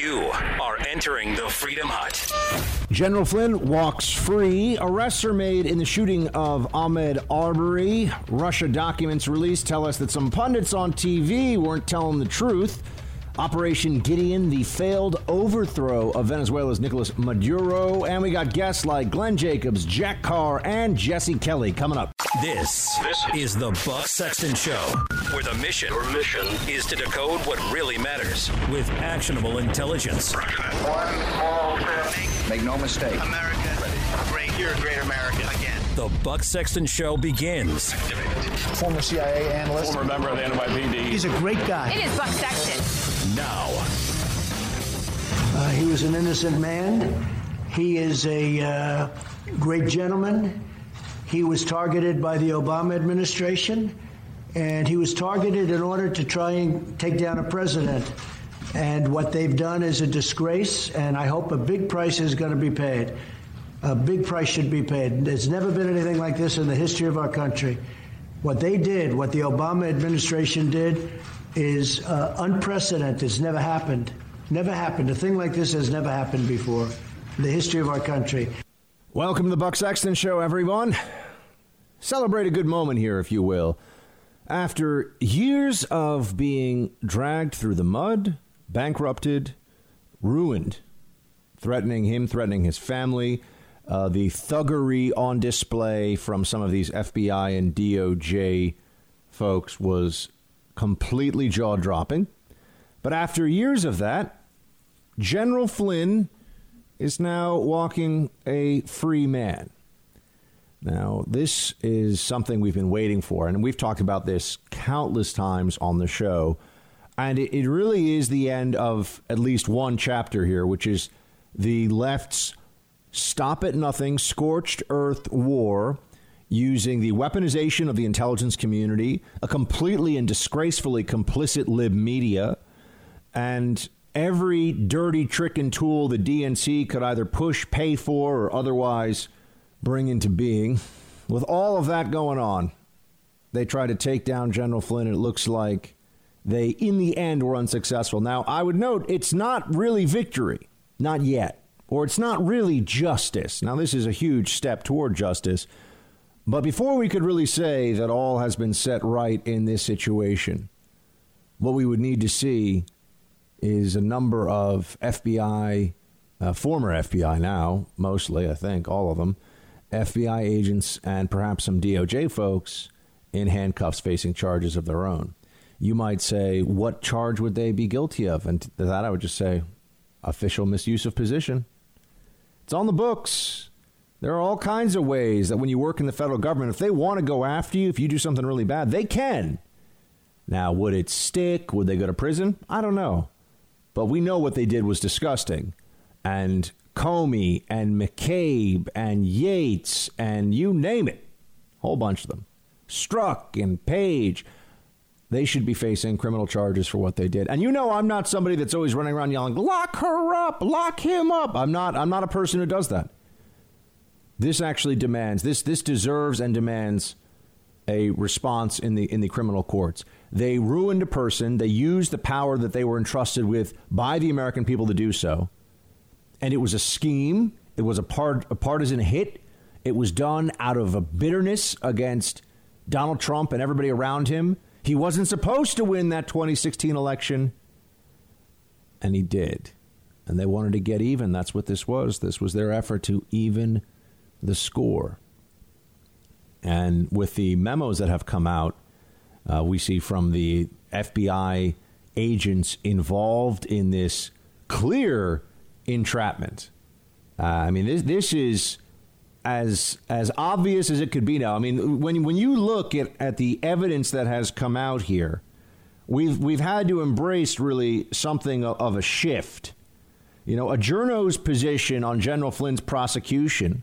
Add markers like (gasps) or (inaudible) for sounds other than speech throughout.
You are entering the Freedom Hut. General Flynn walks free. Arrests are made in the shooting of Ahmaud Arbery. Russia documents released tell us that some pundits on TV weren't telling the truth. Operation Gideon, the failed overthrow of Venezuela's Nicolas Maduro. And we got guests like Glenn Jacobs, Jack Carr, and Jesse Kelly coming up. This, this is the Buck Sexton Show, where the mission, Your mission is to decode what really matters with actionable intelligence. One. Make no mistake. America, great. You're a great American again. The Buck Sexton Show begins. Former CIA analyst. Former member of the NYPD. He's a great guy. It is Buck Sexton. Now. Uh, he was an innocent man. He is a uh, great gentleman. He was targeted by the Obama administration, and he was targeted in order to try and take down a president. And what they've done is a disgrace, and I hope a big price is going to be paid. A big price should be paid. There's never been anything like this in the history of our country. What they did, what the Obama administration did, is uh, unprecedented. It's never happened. Never happened. A thing like this has never happened before in the history of our country. Welcome to the Buck Sexton Show, everyone. Celebrate a good moment here, if you will. After years of being dragged through the mud, bankrupted, ruined, threatening him, threatening his family, uh, the thuggery on display from some of these FBI and DOJ folks was completely jaw dropping. But after years of that, General Flynn is now walking a free man. Now, this is something we've been waiting for, and we've talked about this countless times on the show. And it, it really is the end of at least one chapter here, which is the left's stop at nothing, scorched earth war using the weaponization of the intelligence community, a completely and disgracefully complicit lib media, and every dirty trick and tool the DNC could either push, pay for, or otherwise bring into being. With all of that going on, they try to take down General Flynn. It looks like they, in the end, were unsuccessful. Now, I would note it's not really victory, not yet, or it's not really justice. Now, this is a huge step toward justice. But before we could really say that all has been set right in this situation, what we would need to see is a number of FBI, uh, former FBI now, mostly, I think, all of them, FBI agents and perhaps some DOJ folks in handcuffs facing charges of their own. You might say, what charge would they be guilty of? And to that, I would just say, official misuse of position. It's on the books. There are all kinds of ways that when you work in the federal government, if they want to go after you, if you do something really bad, they can. Now, would it stick? Would they go to prison? I don't know. But we know what they did was disgusting. And Comey and McCabe and Yates and you name it, whole bunch of them, Strzok and Page, they should be facing criminal charges for what they did. And you know, I'm not somebody that's always running around yelling, "Lock her up, lock him up." I'm not. I'm not a person who does that. This actually demands this. This deserves and demands a response in the in the criminal courts. They ruined a person. They used the power that they were entrusted with by the American people to do so. And it was a scheme. It was a part a partisan hit. It was done out of a bitterness against Donald Trump and everybody around him. He wasn't supposed to win that 2016 election, and he did. And they wanted to get even. That's what this was. This was their effort to even the score. And with the memos that have come out, uh, we see from the FBI agents involved in this clear entrapment. Uh, I mean, this this is as as obvious as it could be now. I mean, when when you look at, at the evidence that has come out here, we've we've had to embrace really something of, a shift. You know, a journo's position on General Flynn's prosecution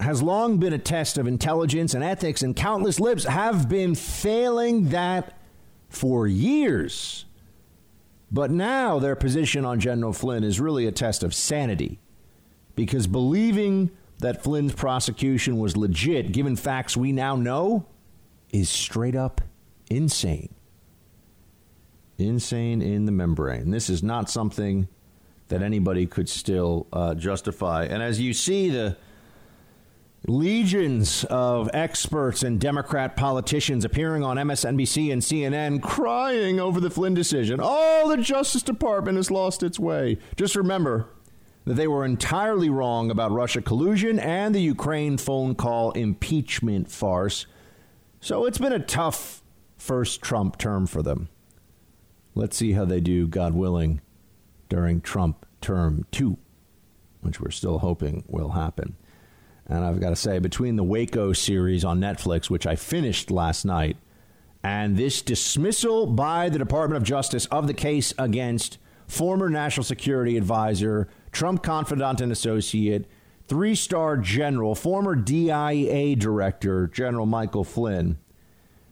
has long been a test of intelligence and ethics, and countless libs have been failing that for years. But now their position on General Flynn is really a test of sanity because believing that Flynn's prosecution was legit, given facts we now know, is straight up insane. Insane in the membrane. This is not something that anybody could still uh, justify. And as you see the legions of experts and Democrat politicians appearing on MSNBC and CNN crying over the Flynn decision, oh, the Justice Department has lost its way. Just remember that they were entirely wrong about Russia collusion and the Ukraine phone call impeachment farce. So it's been a tough first Trump term for them. Let's see how they do, God willing, during Trump term two, which we're still hoping will happen. And I've got to say, between the Waco series on Netflix, which I finished last night, and this dismissal by the Department of Justice of the case against former National Security Advisor, Trump confidant and associate, three star general, former DIA director, General Michael Flynn,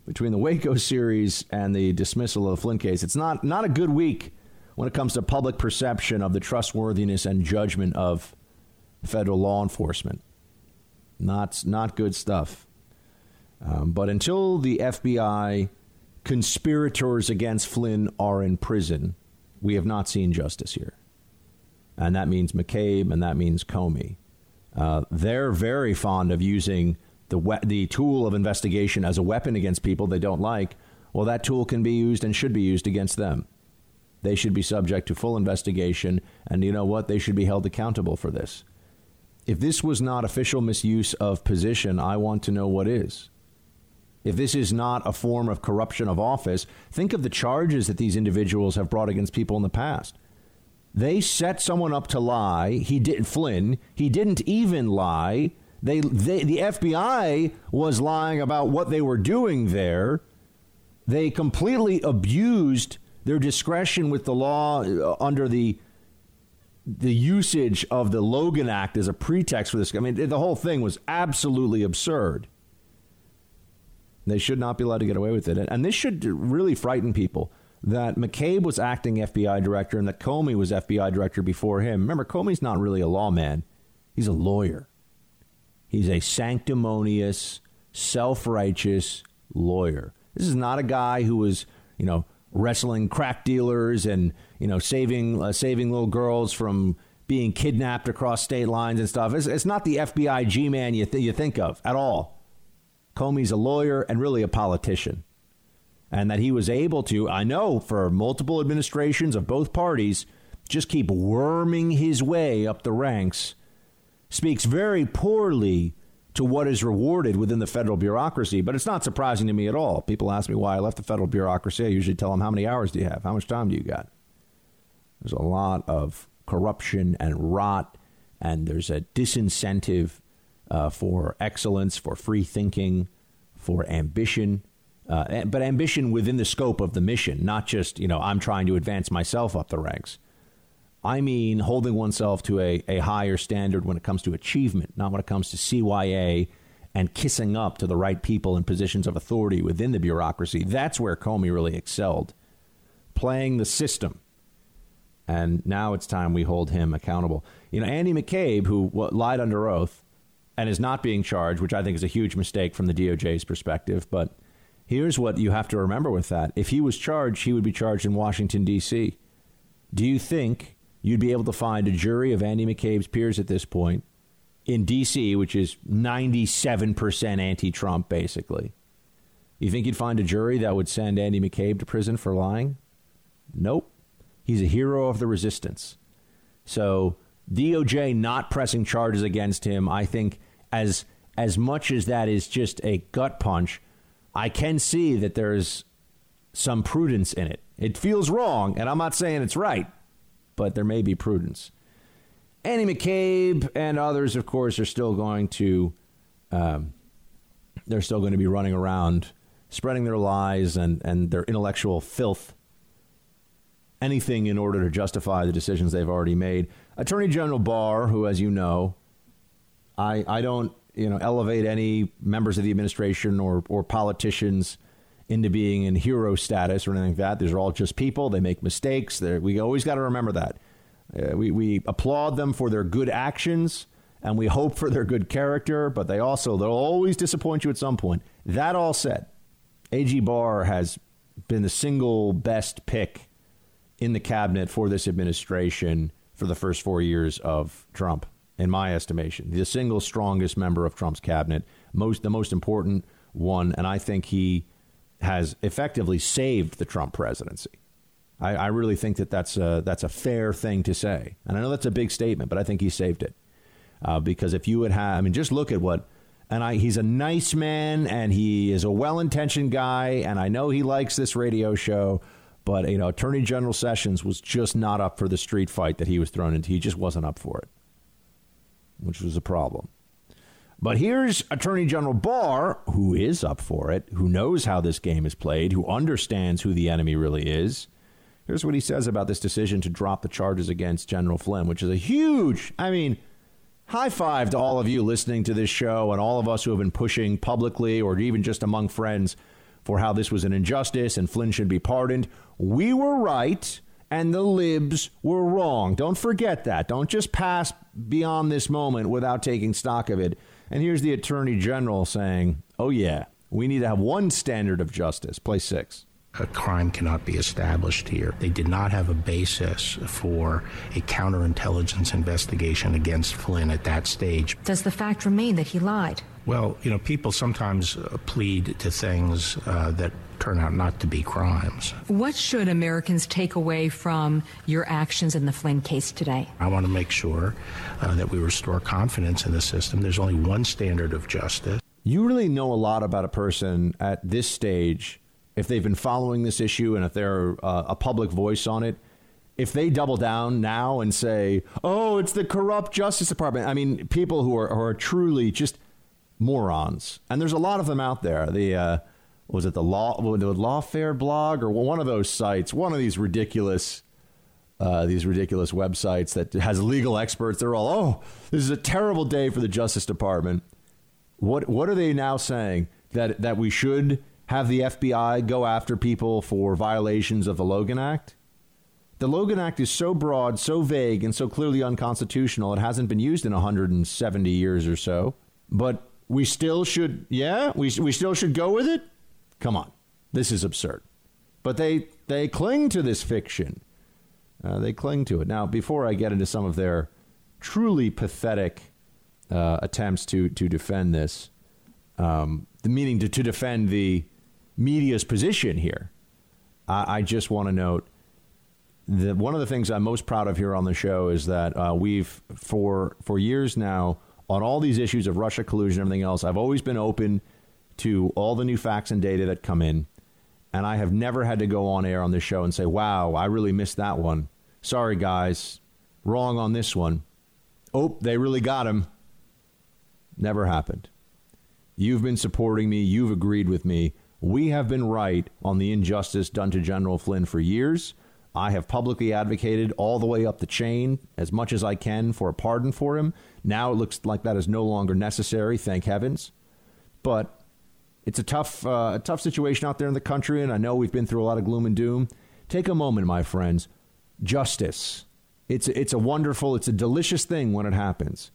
between the Waco series and the dismissal of the Flynn case, it's not, not a good week when it comes to public perception of the trustworthiness and judgment of federal law enforcement. Not, not good stuff. Um, but until the FBI conspirators against Flynn are in prison, we have not seen justice here. And that means McCabe and that means Comey. Uh, they're very fond of using the, we- the tool of investigation as a weapon against people they don't like. Well, that tool can be used and should be used against them. They should be subject to full investigation, and you know what? They should be held accountable for this. If this was not official misuse of position, I want to know what is. If this is not a form of corruption of office, think of the charges that these individuals have brought against people in the past. They set someone up to lie. He didn't Flynn. He didn't even lie. They, they the FBI was lying about what they were doing there. They completely abused their discretion with the law uh, under the the usage of the Logan Act as a pretext for this. I mean, the whole thing was absolutely absurd. They should not be allowed to get away with it. And this should really frighten people that McCabe was acting FBI director and that Comey was FBI director before him. Remember, Comey's not really a lawman, he's a lawyer. He's a sanctimonious, self righteous lawyer. This is not a guy who was, you know, wrestling crack dealers and you know saving uh, saving little girls from being kidnapped across state lines and stuff. It's, it's not the FBI G man you th- you think of at all. Comey's a lawyer and really a politician, and that he was able to I know for multiple administrations of both parties just keep worming his way up the ranks speaks very poorly to what is rewarded within the federal bureaucracy. But it's not surprising to me at all. People ask me why I left the federal bureaucracy. I usually tell them, How many hours do you have? How much time do you got? There's a lot of corruption and rot, and there's a disincentive uh, for excellence, for free thinking, for ambition. Uh, but ambition within the scope of the mission, not just, you know, I'm trying to advance myself up the ranks. I mean holding oneself to a, a higher standard when it comes to achievement, not when it comes to CYA and kissing up to the right people in positions of authority within the bureaucracy. That's where Comey really excelled, playing the system. And now it's time we hold him accountable. You know, Andy McCabe, who lied under oath and is not being charged, which I think is a huge mistake from the DOJ's perspective, but here's what you have to remember with that. If he was charged, he would be charged in Washington, D.C. Do you think you'd be able to find a jury of Andy McCabe's peers at this point in D.C., which is 97% anti Trump, basically. You think you'd find a jury that would send Andy McCabe to prison for lying? Nope. He's a hero of the resistance. So, DOJ not pressing charges against him, I think, as as much as that is just a gut punch, I can see that there's some prudence in it. It feels wrong, and I'm not saying it's right, but there may be prudence. Andy McCabe and others, of course, are still going to um, they're still going to be running around spreading their lies and, and their intellectual filth. Anything in order to justify the decisions they've already made. Attorney General Barr, who, as you know, I I don't you know elevate any members of the administration or or politicians into being in hero status or anything like that. These are all just people. They make mistakes. They're, we always got to remember that. Uh, we, we applaud them for their good actions and we hope for their good character, but they also, they'll always disappoint you at some point. That all said, A.G. Barr has been the single best pick in the cabinet for this administration for the first four years of Trump, in my estimation. The single strongest member of Trump's cabinet, most the most important one, and I think he has effectively saved the Trump presidency. I, I really think that that's a, that's a fair thing to say, and I know that's a big statement, but I think he saved it uh, because if you would have, I mean, just look at what. And I, he's a nice man, and he is a well-intentioned guy, and I know he likes this radio show. But you know, Attorney General Sessions was just not up for the street fight that he was thrown into. He just wasn't up for it, which was a problem. But here's Attorney General Barr, who is up for it, who knows how this game is played, who understands who the enemy really is. Here's what he says about this decision to drop the charges against General Flynn, which is a huge, I mean, high five to all of you listening to this show and all of us who have been pushing publicly or even just among friends for how this was an injustice and Flynn should be pardoned. We were right and the libs were wrong. Don't forget that. Don't just pass beyond this moment without taking stock of it. And here's the Attorney General saying, oh, yeah, we need to have one standard of justice. Play six a crime cannot be established here. They did not have a basis for a counterintelligence investigation against Flynn at that stage. Does the fact remain that he lied? Well, you know, people sometimes uh, plead to things uh, that turn out not to be crimes. What should Americans take away from your actions in the Flynn case today? I want to make sure uh, that we restore confidence in the system. There's only one standard of justice. You really know a lot about a person at this stage if they've been following this issue and if they're uh, a public voice on it, if they double down now and say, "Oh, it's the corrupt Justice Department," I mean, people who are, who are truly just morons, and there's a lot of them out there. The uh, was it the law the lawfare blog or one of those sites, one of these ridiculous. Uh, these ridiculous websites that has legal experts. They're all, oh, this is a terrible day for the Justice Department. What what are they now saying that that we should have the FBI go after people for violations of the Logan Act? The Logan Act is so broad, so vague, and so clearly unconstitutional, it hasn't been used in 170 years or so. But we still should, yeah, we, we still should go with it? Come on. This is absurd. But they, they cling to this fiction. Uh, they cling to it. Now, before I get into some of their truly pathetic uh, attempts to, to defend this, um, the meaning to, to defend the media's position here. I, I just want to note that one of the things I'm most proud of here on the show is that uh, we've for for years now on all these issues of Russia collusion and everything else. I've always been open to all the new facts and data that come in, and I have never had to go on air on this show and say, "Wow, I really missed that one." Sorry, guys, wrong on this one. Oh, they really got him. Never happened. You've been supporting me. You've agreed with me. We have been right on the injustice done to General Flynn for years. I have publicly advocated all the way up the chain as much as I can for a pardon for him. Now it looks like that is no longer necessary, thank heavens. But it's a tough, uh, a tough situation out there in the country, and I know we've been through a lot of gloom and doom. Take a moment, my friends. Justice. It's, it's a wonderful, it's a delicious thing when it happens.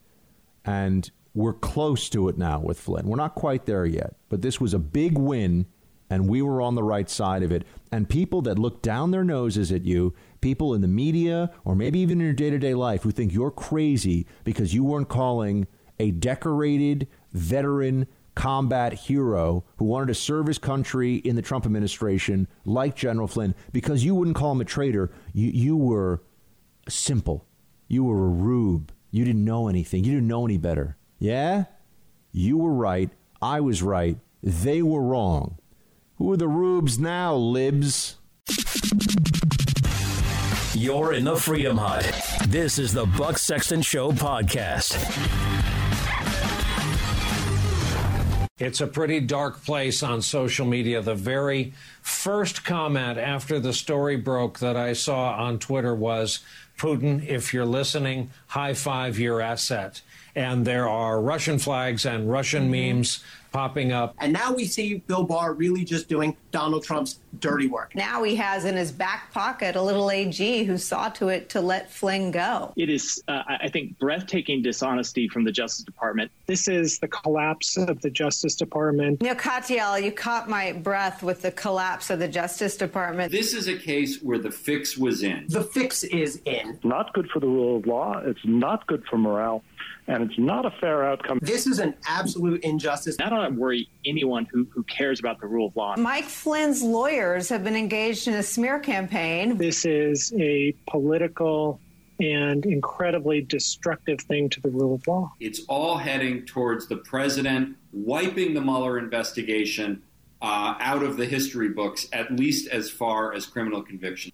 And we're close to it now with Flynn. We're not quite there yet, but this was a big win and we were on the right side of it. And people that look down their noses at you, people in the media, or maybe even in your day to day life, who think you're crazy because you weren't calling a decorated veteran combat hero who wanted to serve his country in the Trump administration, like General Flynn, because you wouldn't call him a traitor, you, you were simple. You were a rube. You didn't know anything. You didn't know any better. Yeah? You were right. I was right. They were wrong. Who are the rubes now, libs? You're in the Freedom Hut. This is the Buck Sexton Show podcast. It's a pretty dark place on social media. The very first comment after the story broke that I saw on Twitter was Putin, if you're listening, high five your asset. And there are Russian flags and Russian mm-hmm. memes popping up. And now we see Bill Barr really just doing Donald Trump's dirty work. Now he has in his back pocket a little AG who saw to it to let Flynn go. It is, uh, I think, breathtaking dishonesty from the Justice Department. This is the collapse of the Justice Department. You know, Katyal, you caught my breath with the collapse of the Justice Department. This is a case where the fix was in. The fix is in. Not good for the rule of law. It's not good for morale and it's not a fair outcome. This is an absolute injustice. I don't worry anyone who, who cares about the rule of law. Mike Flynn's lawyers have been engaged in a smear campaign. This is a political and incredibly destructive thing to the rule of law. It's all heading towards the president wiping the Mueller investigation uh, out of the history books, at least as far as criminal conviction.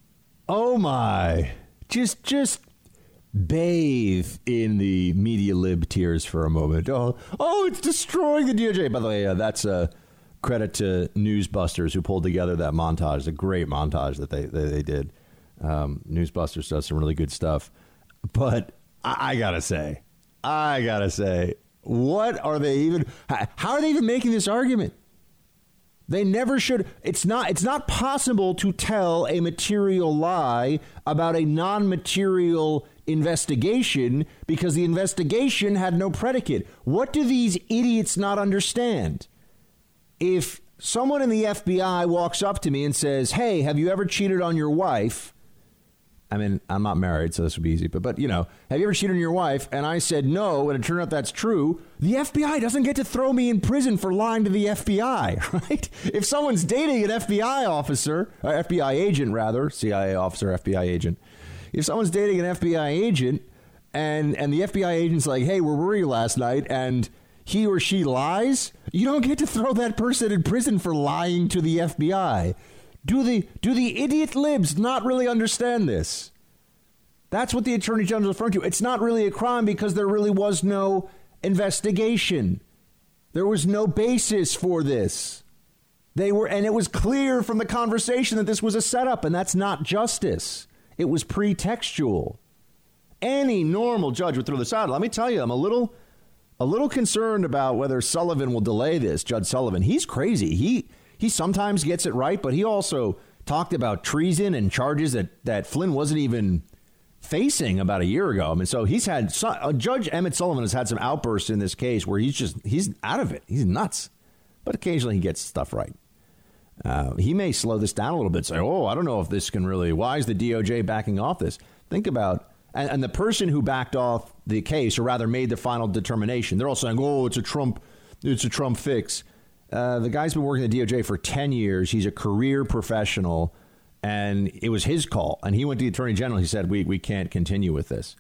Oh my! Just, just bathe in the media lib tears for a moment. Oh, oh, it's destroying the DOJ. By the way, uh, that's a credit to Newsbusters who pulled together that montage. A great montage that they they, they did. Um, Newsbusters does some really good stuff. But I, I gotta say, I gotta say, what are they even? How are they even making this argument? They never should. It's not. It's not possible to tell a material lie about a non-material investigation because the investigation had no predicate. What do these idiots not understand? If someone in the FBI walks up to me and says, "Hey, have you ever cheated on your wife?" I mean, I'm not married, so this would be easy. But, but you know, have you ever cheated on your wife? And I said no, and it turned out that's true. The FBI doesn't get to throw me in prison for lying to the FBI, (laughs) right? If someone's dating an FBI officer, uh, or FBI agent rather, CIA officer, FBI agent, if someone's dating an FBI agent and and the FBI agent's like, "Hey, where were you last night?" and he or she lies, you don't get to throw that person in prison for lying to the FBI. Do the do the idiot libs not really understand this? That's what the attorney general is referring to. It's not really a crime because there really was no investigation. There was no basis for this. They were and it was clear from the conversation that this was a setup and that's not justice. It was pretextual. Any normal judge would throw this out. Let me tell you, I'm a little a little concerned about whether Sullivan will delay this. Judge Sullivan, he's crazy. He he sometimes gets it right, but he also talked about treason and charges that that Flynn wasn't even facing about a year ago. I mean, so he's had uh, Judge Emmett Sullivan has had some outbursts in this case where he's just he's out of it. He's nuts, but occasionally he gets stuff right. Uh, he may slow this down a little bit. Say, oh, I don't know if this can really. Why is the DOJ backing off this? Think about and, and the person who backed off the case, or rather made the final determination. They're all saying, oh, it's a Trump, it's a Trump fix. Uh, the guy's been working at the DOJ for 10 years. He's a career professional, and it was his call. And he went to the attorney general. He said, we, we can't continue with this.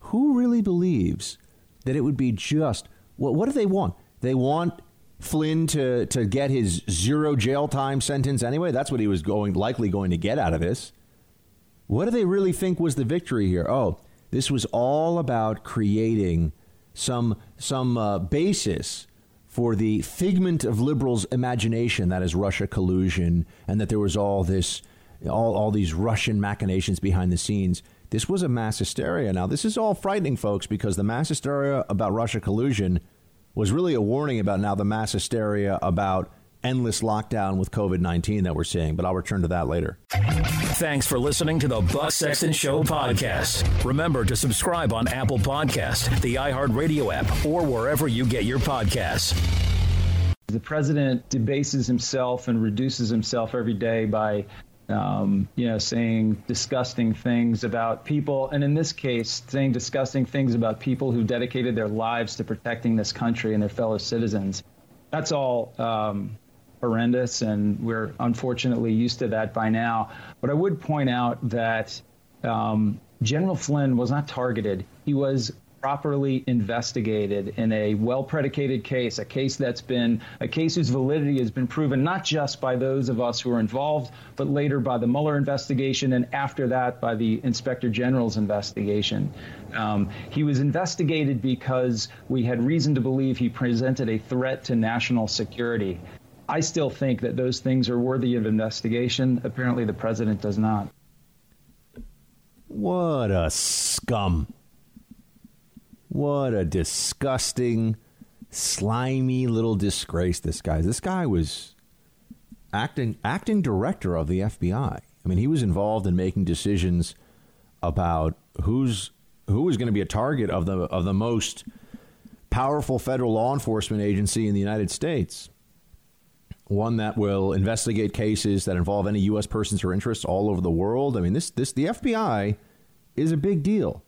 Who really believes that it would be just what, what do they want? They want Flynn to, to get his zero jail time sentence anyway. That's what he was going likely going to get out of this. What do they really think was the victory here? Oh, this was all about creating some some uh, basis for the figment of liberals' imagination that is Russia collusion, and that there was all this all all these Russian machinations behind the scenes. This was a mass hysteria. Now, this is all frightening, folks, because the mass hysteria about Russia collusion was really a warning about now the mass hysteria about endless lockdown with COVID 19 that we're seeing. But I'll return to that later. Thanks for listening to the Buck Sexton Show podcast. Remember to subscribe on Apple Podcast, the iHeartRadio app, or wherever you get your podcasts. The president debases himself and reduces himself every day by um, you know, saying disgusting things about people, and in this case, saying disgusting things about people who dedicated their lives to protecting this country and their fellow citizens. That's all um, horrendous, and we're unfortunately used to that by now. But I would point out that um, General Flynn was not targeted. He was properly investigated in a well predicated case, a case that's been a case whose validity has been proven not just by those of us who are involved, but later by the Mueller investigation and after that by the Inspector General's investigation. Um, he was investigated because we had reason to believe he presented a threat to national security. I still think that those things are worthy of investigation. Apparently, the president does not. What a scum. What a disgusting, slimy little disgrace. This guy. This guy was acting acting director of the FBI. I mean, he was involved in making decisions about who's who was going to be a target of the of the most powerful federal law enforcement agency in the United States. One that will investigate cases that involve any U.S. persons or interests all over the world. I mean, this this the FBI is a big deal,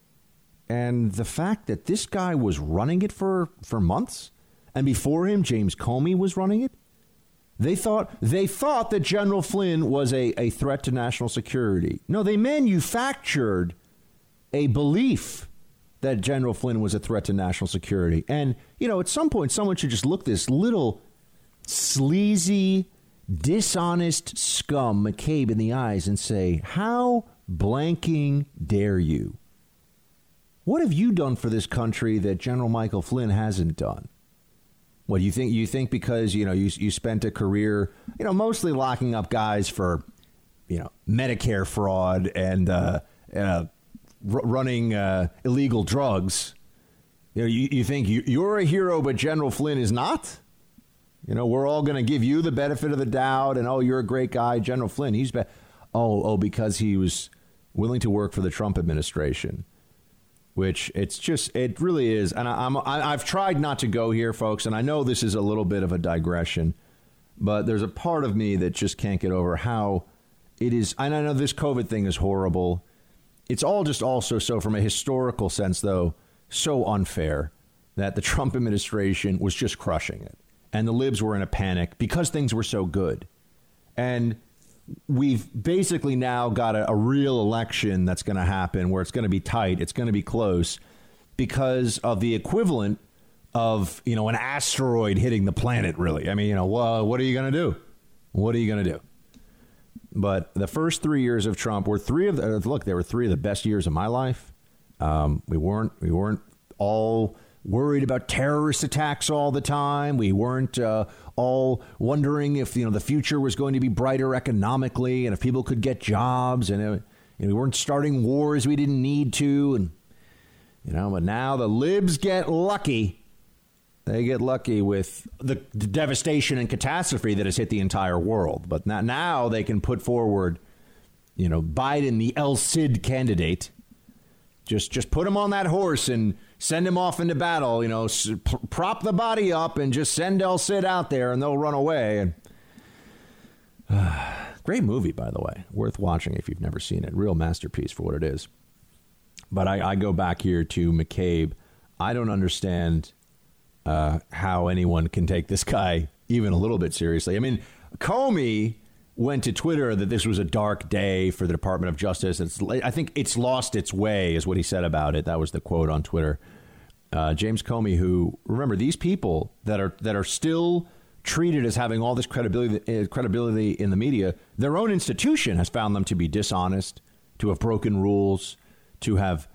and the fact that this guy was running it for for months, and before him James Comey was running it, they thought they thought that General Flynn was a, a threat to national security. No, they manufactured a belief that General Flynn was a threat to national security. And, you know, at some point, someone should just look this little sleazy, dishonest scum, McCabe, in the eyes and say, How blanking dare you? What have you done for this country that General Michael Flynn hasn't done? What do you think? You think because you know you you spent a career, you know, mostly locking up guys for, you know, Medicare fraud and uh, uh, r- running uh, illegal drugs. You know, you, you think you, you're a hero, but General Flynn is not. You know, we're all going to give you the benefit of the doubt, and oh, you're a great guy, General Flynn. He's be- oh oh because he was willing to work for the Trump administration, which it's just it really is. And I, I'm I, I've tried not to go here, folks, and I know this is a little bit of a digression, but there's a part of me that just can't get over how it is. And I know this COVID thing is horrible. It's all just also so from a historical sense, though, so unfair that the (laughs) Trump administration was just crushing it. And the libs were in a panic because things were so good. And we've basically now got a, a real election that's going to happen where it's going to be tight, it's going to be close because of the equivalent of, you know, an asteroid hitting the planet, really. I mean, you know, well, what are you going to do? What are you going to do? But the first three years of Trump were three of the look. They were three of the best years of my life. Um, we weren't we weren't all worried about terrorist attacks all the time. We weren't uh, all wondering if you know the future was going to be brighter economically and if people could get jobs. And, uh, we weren't starting wars we didn't need to. And you know, but now the libs get lucky. They get lucky with the, the devastation and catastrophe that has hit the entire world. But now, now they can put forward, you know, Biden, the El Cid candidate. Just, just put him on that horse and send him off into battle. You know, prop the body up and just send El Cid out there, and they'll run away. And uh, (sighs) great movie, by the way, worth watching if you've never seen it. Real masterpiece for what it is. But I, I go back here to McCabe. I don't understand uh, how anyone can take this guy even a little bit seriously. I mean, Comey went to Twitter that this was a dark day for the Department of Justice. It's, I think it's lost its way, is what he said about it. That was the quote on Twitter. Uh, James Comey, who remember these people that are that are still treated as having all this credibility uh, credibility in the media, their own institution has found them to be dishonest, to have broken rules, to have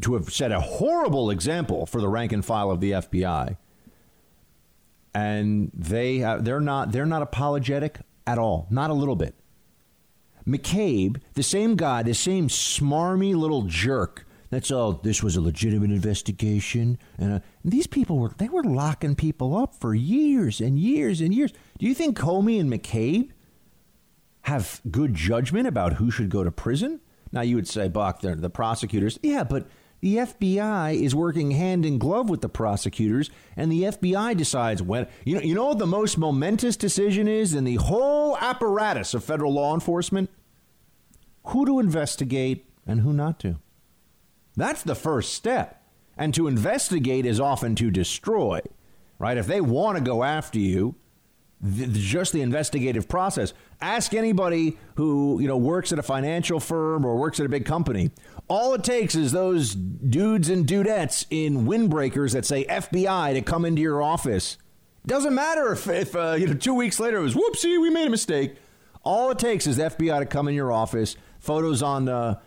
to have set a horrible example for the rank and file of the FBI. And they uh, they're not they're not apologetic at all, not a little bit. McCabe, the same guy, the same smarmy little jerk. That's all. This was a legitimate investigation, and, uh, and these people were they were locking people up for years and years and years. Do you think Comey and McCabe have good judgment about who should go to prison? Now you would say, Buck, the prosecutors. Yeah, but the FBI is working hand in glove with the prosecutors, and the FBI decides when. You know, you know what the most momentous decision is in the whole apparatus of federal law enforcement? Who to investigate and who not to. That's the first step. And to investigate is often to destroy, right? If they want to go after you, just the investigative process. Ask anybody who you know works at a financial firm or works at a big company. All it takes is those dudes and dudettes in windbreakers that say FBI to come into your office. Doesn't matter if, if uh, you know two weeks later it was whoopsie we made a mistake. All it takes is FBI to come in your office, photos on uh,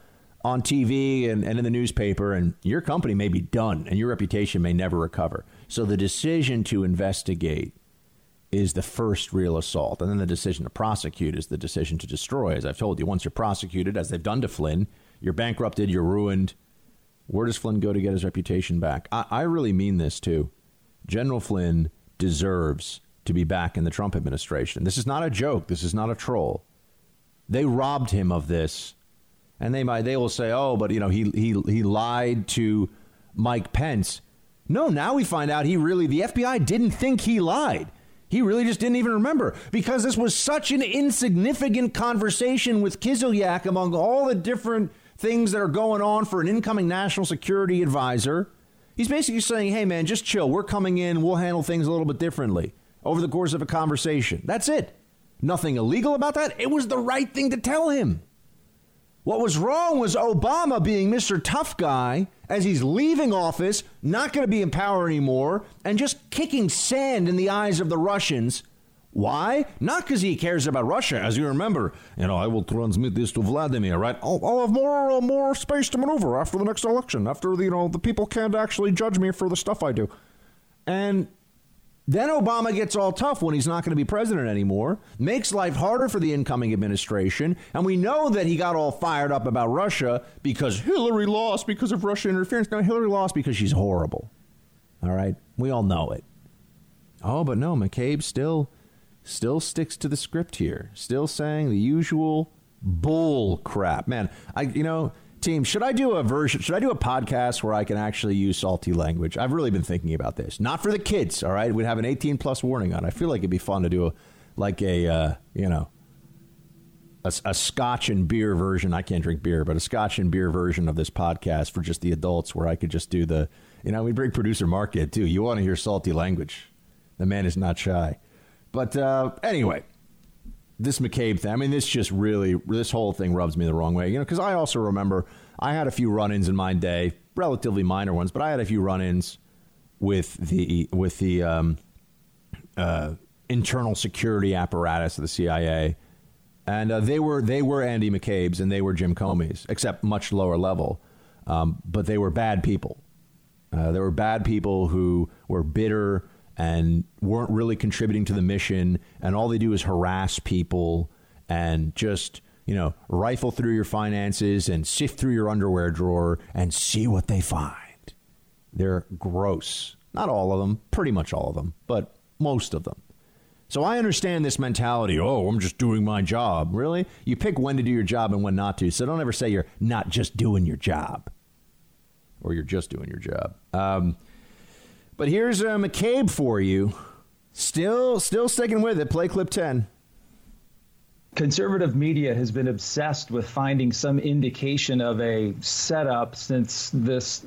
on TV and, and in the newspaper, and your company may be done, and your reputation may never recover. So the decision to investigate is the first real assault. And then the decision to prosecute is the decision to destroy. As I've told you, once you're prosecuted, as they've done to Flynn, you're bankrupted, you're ruined. Where does Flynn go to get his reputation back? I, I really mean this too. General Flynn deserves to be back in the Trump administration. This is not a joke. This is not a troll. They robbed him of this, and they might they will say, "Oh, but you know he he he lied to Mike Pence." No, now we find out he really the FBI didn't think he lied. He really just didn't even remember because this was such an insignificant conversation with Kislyak among all the different things that are going on for an incoming national security advisor. He's basically saying, hey, man, just chill. We're coming in. We'll handle things a little bit differently over the course of a conversation. That's it. Nothing illegal about that. It was the right thing to tell him. What was wrong was Obama being Mr. Tough Guy as he's leaving office, not going to be in power anymore, and just kicking sand in the eyes of the Russians. Why? Not because he cares about Russia. As you remember, you know, I will transmit this to Vladimir, right? I'll, I'll have more uh, more space to maneuver after the next election, after, the, you know, the people can't actually judge me for the stuff I do. And then Obama gets all tough when he's not going to be president anymore, makes life harder for the incoming administration. And we know that he got all fired up about Russia because Hillary lost because of Russian interference. No, Hillary lost because she's horrible. All right? We all know it. Oh, but no, McCabe still still sticks to the script here. Still saying the usual bull crap. Man, I you know, team, should I do a version should I do a podcast where I can actually use salty language? I've really been thinking about this. Not for the kids, all right? We'd have an 18 plus warning on. I feel like it'd be fun to do a like a uh, you know, a, a, scotch and beer version. I can't drink beer, but a scotch and beer version of this podcast for just the adults where I could just do the, you know, we bring producer Mark in too. You want to hear salty language. The man is not shy. But uh, anyway, this McCabe thing, I mean, this just really, this whole thing rubs me the wrong way. You know, because I also remember I had a few run ins in my day, relatively minor ones, but I had a few run ins with the, with the um, uh, internal security apparatus of the CIA. And uh, they were they were Andy McCabe's and they were Jim Comey's, except much lower level. Um, but they were bad people. Uh, they were bad people who were bitter and weren't really contributing to the mission, and all they do is harass people and just you know rifle through your finances and sift through your underwear drawer and see what they find. They're gross. Not all of them, pretty much all of them, but most of them. So I understand this mentality. Oh, I'm just doing my job. Really? You pick when to do your job and when not to. So don't ever say you're not just doing your job, or you're just doing your job. Um, but here's uh, McCabe for you. Still, still sticking with it. Play clip 10 conservative media has been obsessed with finding some indication of a setup since this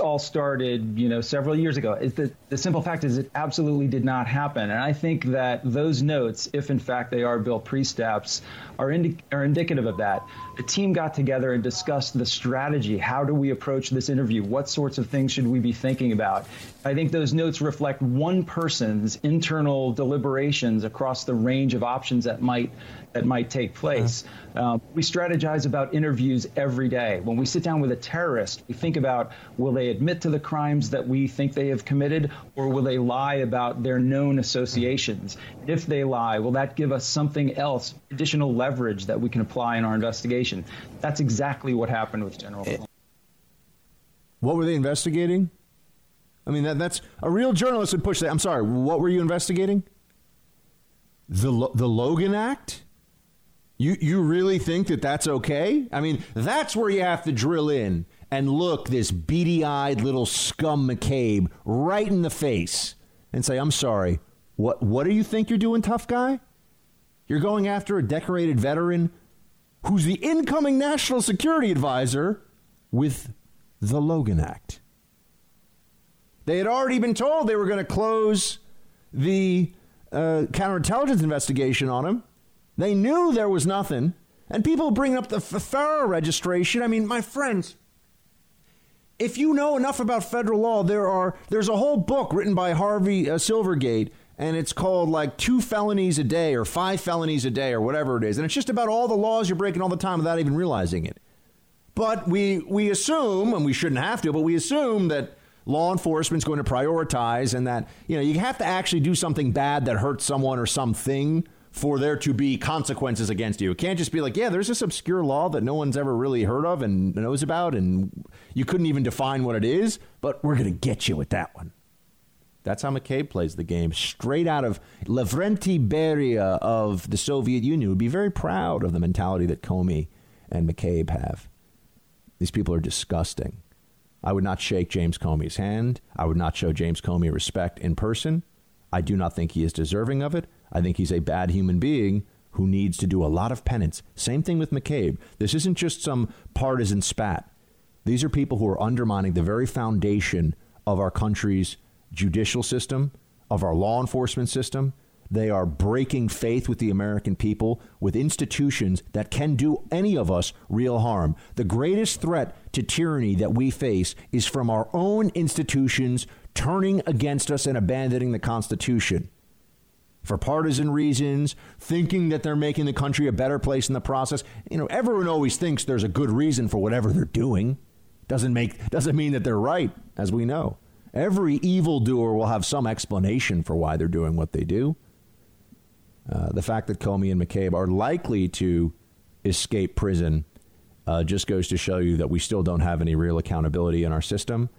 all started, you know, several years ago. The, the, simple fact is it absolutely did not happen. And I think that those notes, if in fact they are Bill Priestap's, are, indi- are indicative of that. The team got together and discussed the strategy. How do we approach this interview? What sorts of things should we be thinking about? I think those notes reflect one person's internal deliberations across the range of options that might that might take place. Uh, we strategize about interviews every day. When we sit down with a terrorist, we think about will they admit to the crimes that we think they have committed, or will they lie about their known associations? If they lie, will that give us something else, additional leverage that we can apply in our investigation? That's exactly what happened with General. Eh, what were they investigating? I mean, that, that's a real journalist would push that. I'm sorry, what were you investigating? The, the Logan Act? You you really think that that's okay? I mean, that's where you have to drill in and look this beady-eyed little scum McCabe right in the face and say, "I'm sorry. What what do you think you're doing, tough guy? You're going after a decorated veteran who's the incoming national security advisor with the Logan Act." They had already been told they were going to close the uh, counterintelligence investigation on him they knew there was nothing. And people bring up the FARA registration. I mean, my friends, if you know enough about federal law, there are there's a whole book written by Harvey uh, Silverglate, and it's called like two felonies a day or five felonies a day or whatever it is, and it's just about all the laws you're breaking all the time without even realizing it. But we we assume, and we shouldn't have to, but we assume that law enforcement's going to prioritize, and that you know you have to actually do something bad that hurts someone or something for there to be consequences against you. It can't just be like, yeah, there's this obscure law that no one's ever really heard of and knows about, and you couldn't even define what it is, but we're going to get you with that one. That's how McCabe plays the game, straight out of Lavrenti Beria of the Soviet Union. Would be very proud of the mentality that Comey and McCabe have. These people are disgusting. I would not shake James Comey's hand. I would not show James Comey respect in person. I do not think he is deserving of it. I think he's a bad human being who needs to do a lot of penance. Same thing with McCabe. This isn't just some partisan spat. These are people who are undermining the very foundation of our country's judicial system, of our law enforcement system. They are breaking faith with the American people, with institutions that can do any of us real harm. The greatest threat to tyranny that we face is from our own institutions turning against us and abandoning the Constitution for partisan reasons, thinking that they're making the country a better place in the process. You know, everyone always thinks there's a good reason for whatever they're doing. Doesn't make doesn't mean that they're right, as we know. Every evildoer will have some explanation for why they're doing what they do. Uh, the fact that Comey and McCabe are likely to escape prison uh, just goes to show you that we still don't have any real accountability in our system.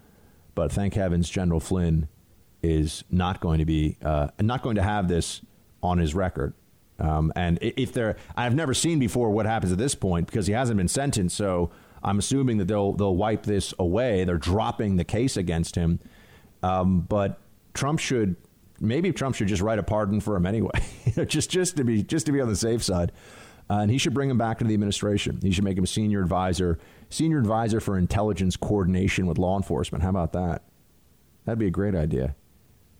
But thank heavens, General Flynn is not going to be uh, not going to have this on his record. Um, and if there, I've never seen before what happens at this point because he hasn't been sentenced. So I'm assuming that they'll they'll wipe this away. They're dropping the case against him. Um, but Trump should maybe Trump should just write a pardon for him anyway, (laughs) just just to be just to be on the safe side. Uh, and he should bring him back into the administration. He should make him a senior advisor, senior advisor for intelligence coordination with law enforcement. How about that? That'd be a great idea.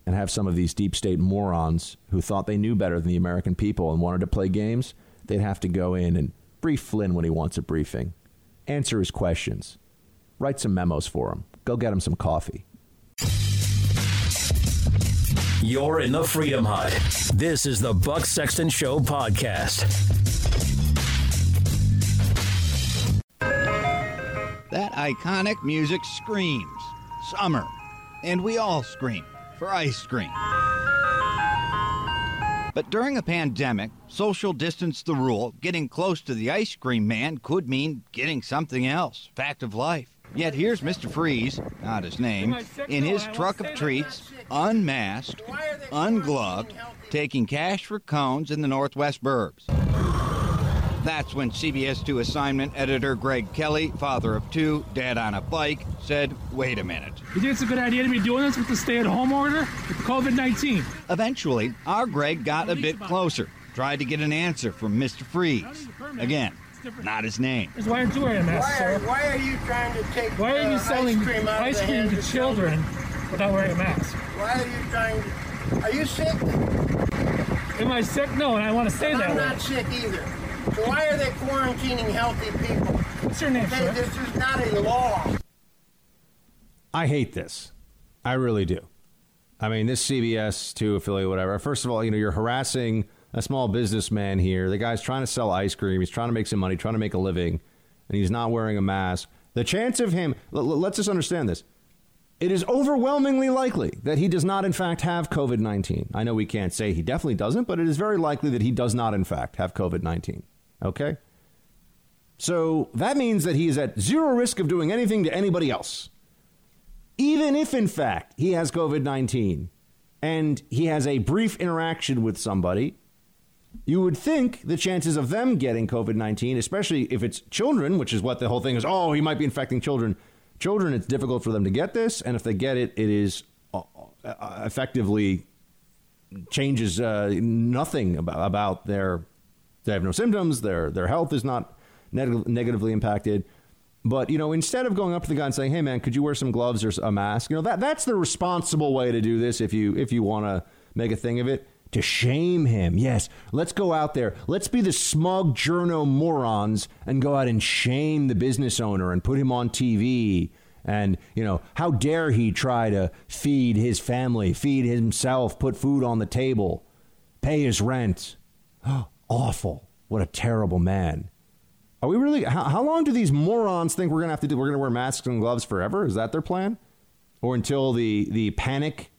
And have some of these deep state morons who thought they knew better than the American people and wanted to play games, they'd have to go in and brief Flynn when he wants a briefing, answer his questions, write some memos for him, go get him some coffee. You're in the Freedom Hut. This is the Buck Sexton Show podcast. That iconic music screams summer, and we all scream for ice cream. But during a pandemic, social distance the rule, getting close to the ice cream man could mean getting something else. Fact of life. Yet here's Mr. Freeze, not his name, in his truck of treats, unmasked, ungloved, taking cash for cones in the Northwest Burbs. That's when CBS 2 assignment editor Greg Kelly, father of two, dad on a bike, said, wait a minute. You think it's a good idea to be doing this with the stay at home order? With COVID 19? Eventually, our Greg got a bit closer, tried to get an answer from Mr. Freeze. Again, not his name. Why aren't you wearing a mask, Why sir? are, why are you trying to take Why are you uh, selling ice cream, out ice of the cream to of children without wearing a mask? Why are you trying to... Are you sick? Am I sick? No, and I want to say I'm that. not sick either. So why are they quarantining healthy people? What's your name, okay, sir? This is not a law. I hate this. I really do. I mean, this CBS 2 affiliate, whatever. First of all, you know, you're harassing a small businessman here. The guy's trying to sell ice cream. He's trying to make some money, trying to make a living, and he's not wearing a mask. The chance of him, l- l- let's just understand this. It is overwhelmingly likely that he does not, in fact, have COVID 19. I know we can't say he definitely doesn't, but it is very likely that he does not, in fact, have COVID 19. Okay? So that means that he is at zero risk of doing anything to anybody else. Even if, in fact, he has COVID 19 and he has a brief interaction with somebody, you would think the chances of them getting COVID 19, especially if it's children, which is what the whole thing is oh, he might be infecting children. Children, it's difficult for them to get this, and if they get it, it is uh, uh, effectively changes uh, nothing about, about their. They have no symptoms. Their their health is not neg- negatively impacted. But you know, instead of going up to the guy and saying, "Hey, man, could you wear some gloves or a mask?" You know that that's the responsible way to do this. If you if you want to make a thing of it, to shame him. Yes, let's go out there. Let's be the smug journo morons and go out and shame the business owner and put him on TV. And, you know, how dare he try to feed his family, feed himself, put food on the table, pay his rent. (gasps) Oh, Awful. What a terrible man. Are we really? How, how long do these morons think we're going to have to do? We're going to wear masks and gloves forever? Is that their plan? Or until the, the panic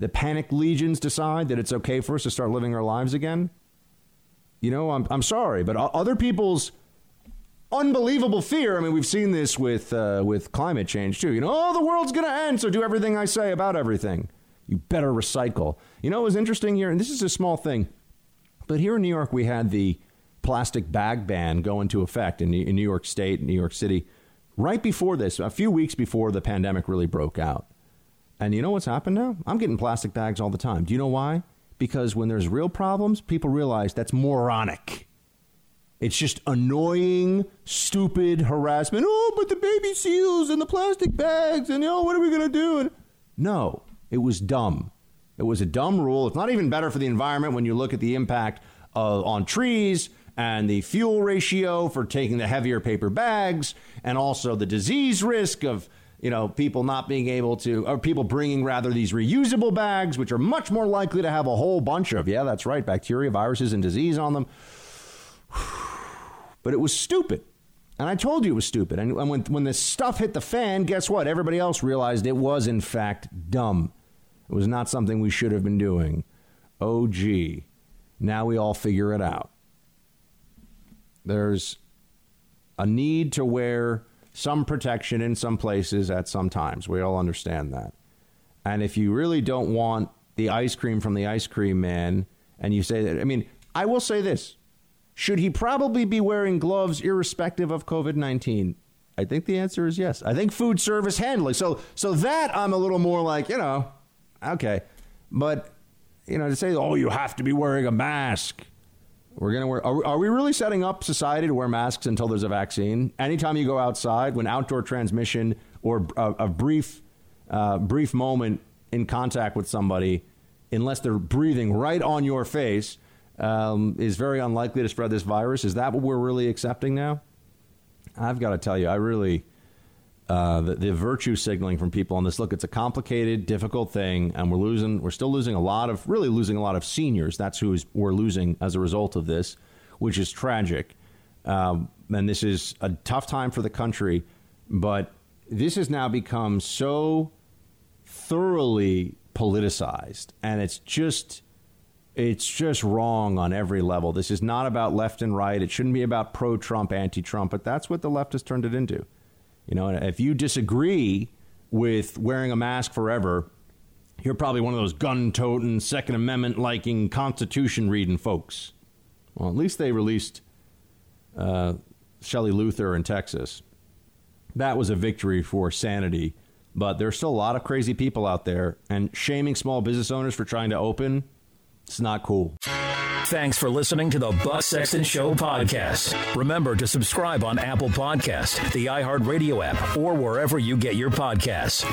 the panic legions decide that it's okay for us to start living our lives again? You know, I'm, I'm sorry, but other people's unbelievable fear. I mean, we've seen this with uh, with climate change too. You know, oh, the world's going to end, so do everything I say about everything. You better recycle. You know what was interesting here? And this is a small thing, but here in New York, we had the plastic bag ban go into effect in, New York State, New York City, right before this, a few weeks before the pandemic really broke out. And you know what's happened now? I'm getting plastic bags all the time. Do you know why? Because when there's real problems, people realize that's moronic. It's just annoying, stupid harassment. Oh, but the baby seals and the plastic bags, and oh, what are we going to do? And no, it was dumb. It was a dumb rule. It's not even better for the environment when you look at the impact on trees and the fuel ratio for taking the heavier paper bags, and also the disease risk of you know people not being able to, or people bringing rather these reusable bags, which are much more likely to have a whole bunch of yeah, that's right, bacteria, viruses, and disease on them. (sighs) But it was stupid. And I told you it was stupid. And when, when this stuff hit the fan, guess what? Everybody else realized it was, in fact, dumb. It was not something we should have been doing. Oh, gee. Now we all figure it out. There's a need to wear some protection in some places at some times. We all understand that. And if you really don't want the ice cream from the ice cream man, and you say that, I mean, I will say this should he probably be wearing gloves irrespective of COVID 19? I think the answer is yes. I think food service handling. So, so that I'm a little more like, you know, okay. But, you know, to say, oh, you have to be wearing a mask. We're going to wear, are we, are we really setting up society to wear masks until there's a vaccine? Anytime you go outside, when outdoor transmission or a, a brief, uh, brief moment in contact with somebody, unless they're breathing right on your face, um, is very unlikely to spread this virus. Is that what we're really accepting now? I've got to tell you, I really. Uh, the, the, virtue signaling from people on this. Look, it's a complicated, difficult thing, and we're losing. We're still losing a lot of, really losing a lot of seniors. That's who is, we're losing as a result of this, which is tragic. Um, and this is a tough time for the country. But this has now become so thoroughly politicized, and it's just it's just wrong on every level. This is not about left and right. It shouldn't be about pro Trump, anti Trump, but that's what the left has turned it into. You know, if you disagree with wearing a mask forever, you're probably one of those gun toting, Second Amendment liking, Constitution reading folks. Well, at least they released uh, Shelley Luther in Texas. That was a victory for sanity. But there's still a lot of crazy people out there, and shaming small business owners for trying to open it's not cool. Thanks for listening to the Buck Sexton Show podcast. Remember to subscribe on Apple Podcast, the iHeartRadio app, or wherever you get your podcasts.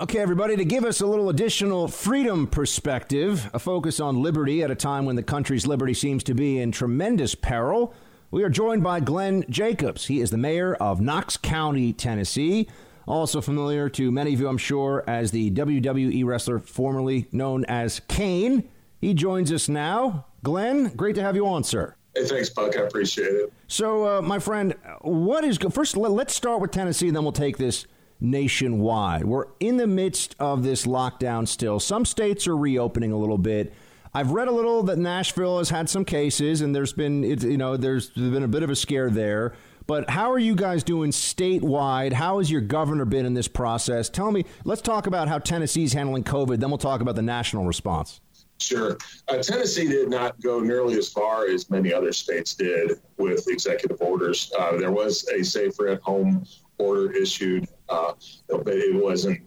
Okay, everybody, to give us a little additional freedom perspective, a focus on liberty at a time when the country's liberty seems to be in tremendous peril, we are joined by Glenn Jacobs. He is the mayor of Knox County, Tennessee. Also familiar to many of you, I'm sure, as the WWE wrestler formerly known as Kane. He joins us now. Glenn, great to have you on, sir. Hey, thanks, Buck. I appreciate it. So, uh, my friend, what is first? Let's start with Tennessee, and then we'll take this nationwide. We're in the midst of this lockdown still. Some states are reopening a little bit. I've read a little that Nashville has had some cases, and there's been, you know, there's been a bit of a scare there. But how are you guys doing statewide? How has your governor been in this process? Tell me. Let's talk about how Tennessee's handling COVID. Then we'll talk about the national response. Sure. Uh, Tennessee did not go nearly as far as many other states did with executive orders. Uh, there was a safer at home order issued, uh, but it wasn't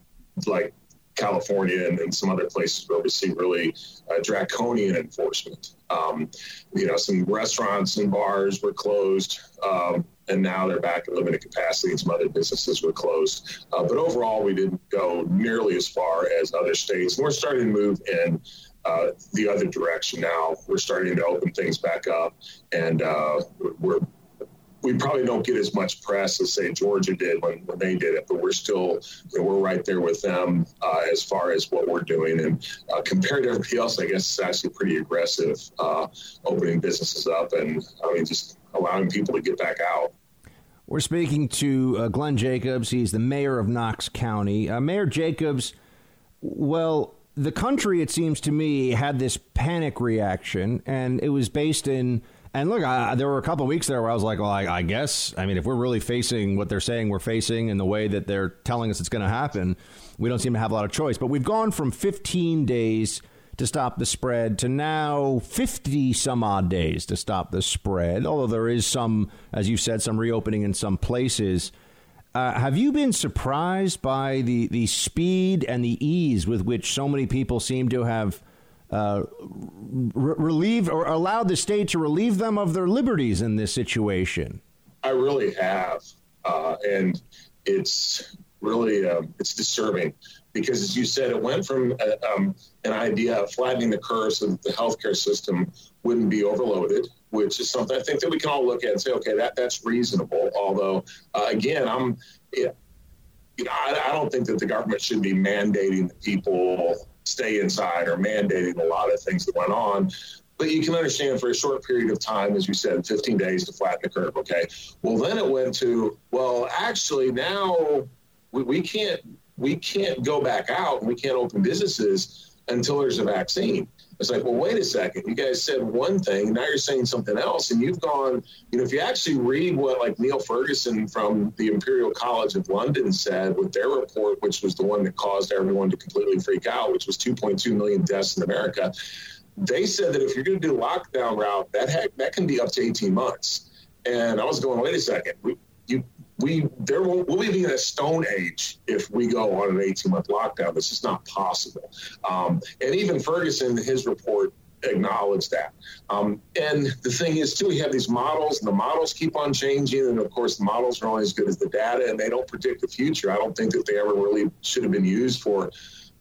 like California and, and, some other places where we see really uh, draconian enforcement. Um, you know, some restaurants and bars were closed, um, and now they're back at limited capacity, and some other businesses were closed. Uh, but overall, we didn't go nearly as far as other states. We're starting to move in uh, the other direction now. We're starting to open things back up, and uh, we're we probably don't get as much press as say Georgia did when, when they did it, but we're still you know, we're right there with them uh, as far as what we're doing. And uh, compared to everybody else, I guess it's actually pretty aggressive uh, opening businesses up and I mean just allowing people to get back out. We're speaking to uh, Glenn Jacobs. He's the mayor of Knox County. Uh, mayor Jacobs, well, the country, it seems to me, had this panic reaction, and it was based in And look, I, there were a couple weeks there where I was like, well, I, I, guess, I mean, if we're really facing what they're saying we're facing and the way that they're telling us it's going to happen, we don't seem to have a lot of choice. But we've gone from 15 days to stop the spread to now 50 some odd days to stop the spread, although there is some, as you said, some reopening in some places. Uh, have you been surprised by the, the speed and the ease with which so many people seem to have uh, re- relieved or allowed the state to relieve them of their liberties in this situation? I really have, uh, and it's really um, it's disturbing because, as you said, it went from uh, um, an idea of flattening the curve so that the healthcare system wouldn't be overloaded, which is something I think that we can all look at and say, okay, that that's reasonable. Although, uh, again, I'm. You know, I, I, don't think that the government should be mandating people stay inside or mandating a lot of things that went on. But you can understand for a short period of time, as you said, 15 days to flatten the curve. Okay. Well, then it went to, well, actually, now we, we can't we can't go back out and we can't open businesses until there's a vaccine. It's like, well, wait a second. You guys said one thing, now you're saying something else, and you've gone. You know, if you actually read what like Neil Ferguson from the Imperial College of London said with their report, which was the one that caused everyone to completely freak out, which was 2.2 million deaths in America, they said that if you're going to do lockdown route, that heck, that can be up to 18 months. And I was going, wait a second. We, you we there will we'll be in a stone age if we go on an 18 month lockdown. This is not possible. Um, and even Ferguson, his report acknowledged that. Um, and the thing is, too, we have these models, and the models keep on changing. And of course, the models are only as good as the data, and they don't predict the future. I don't think that they ever really should have been used for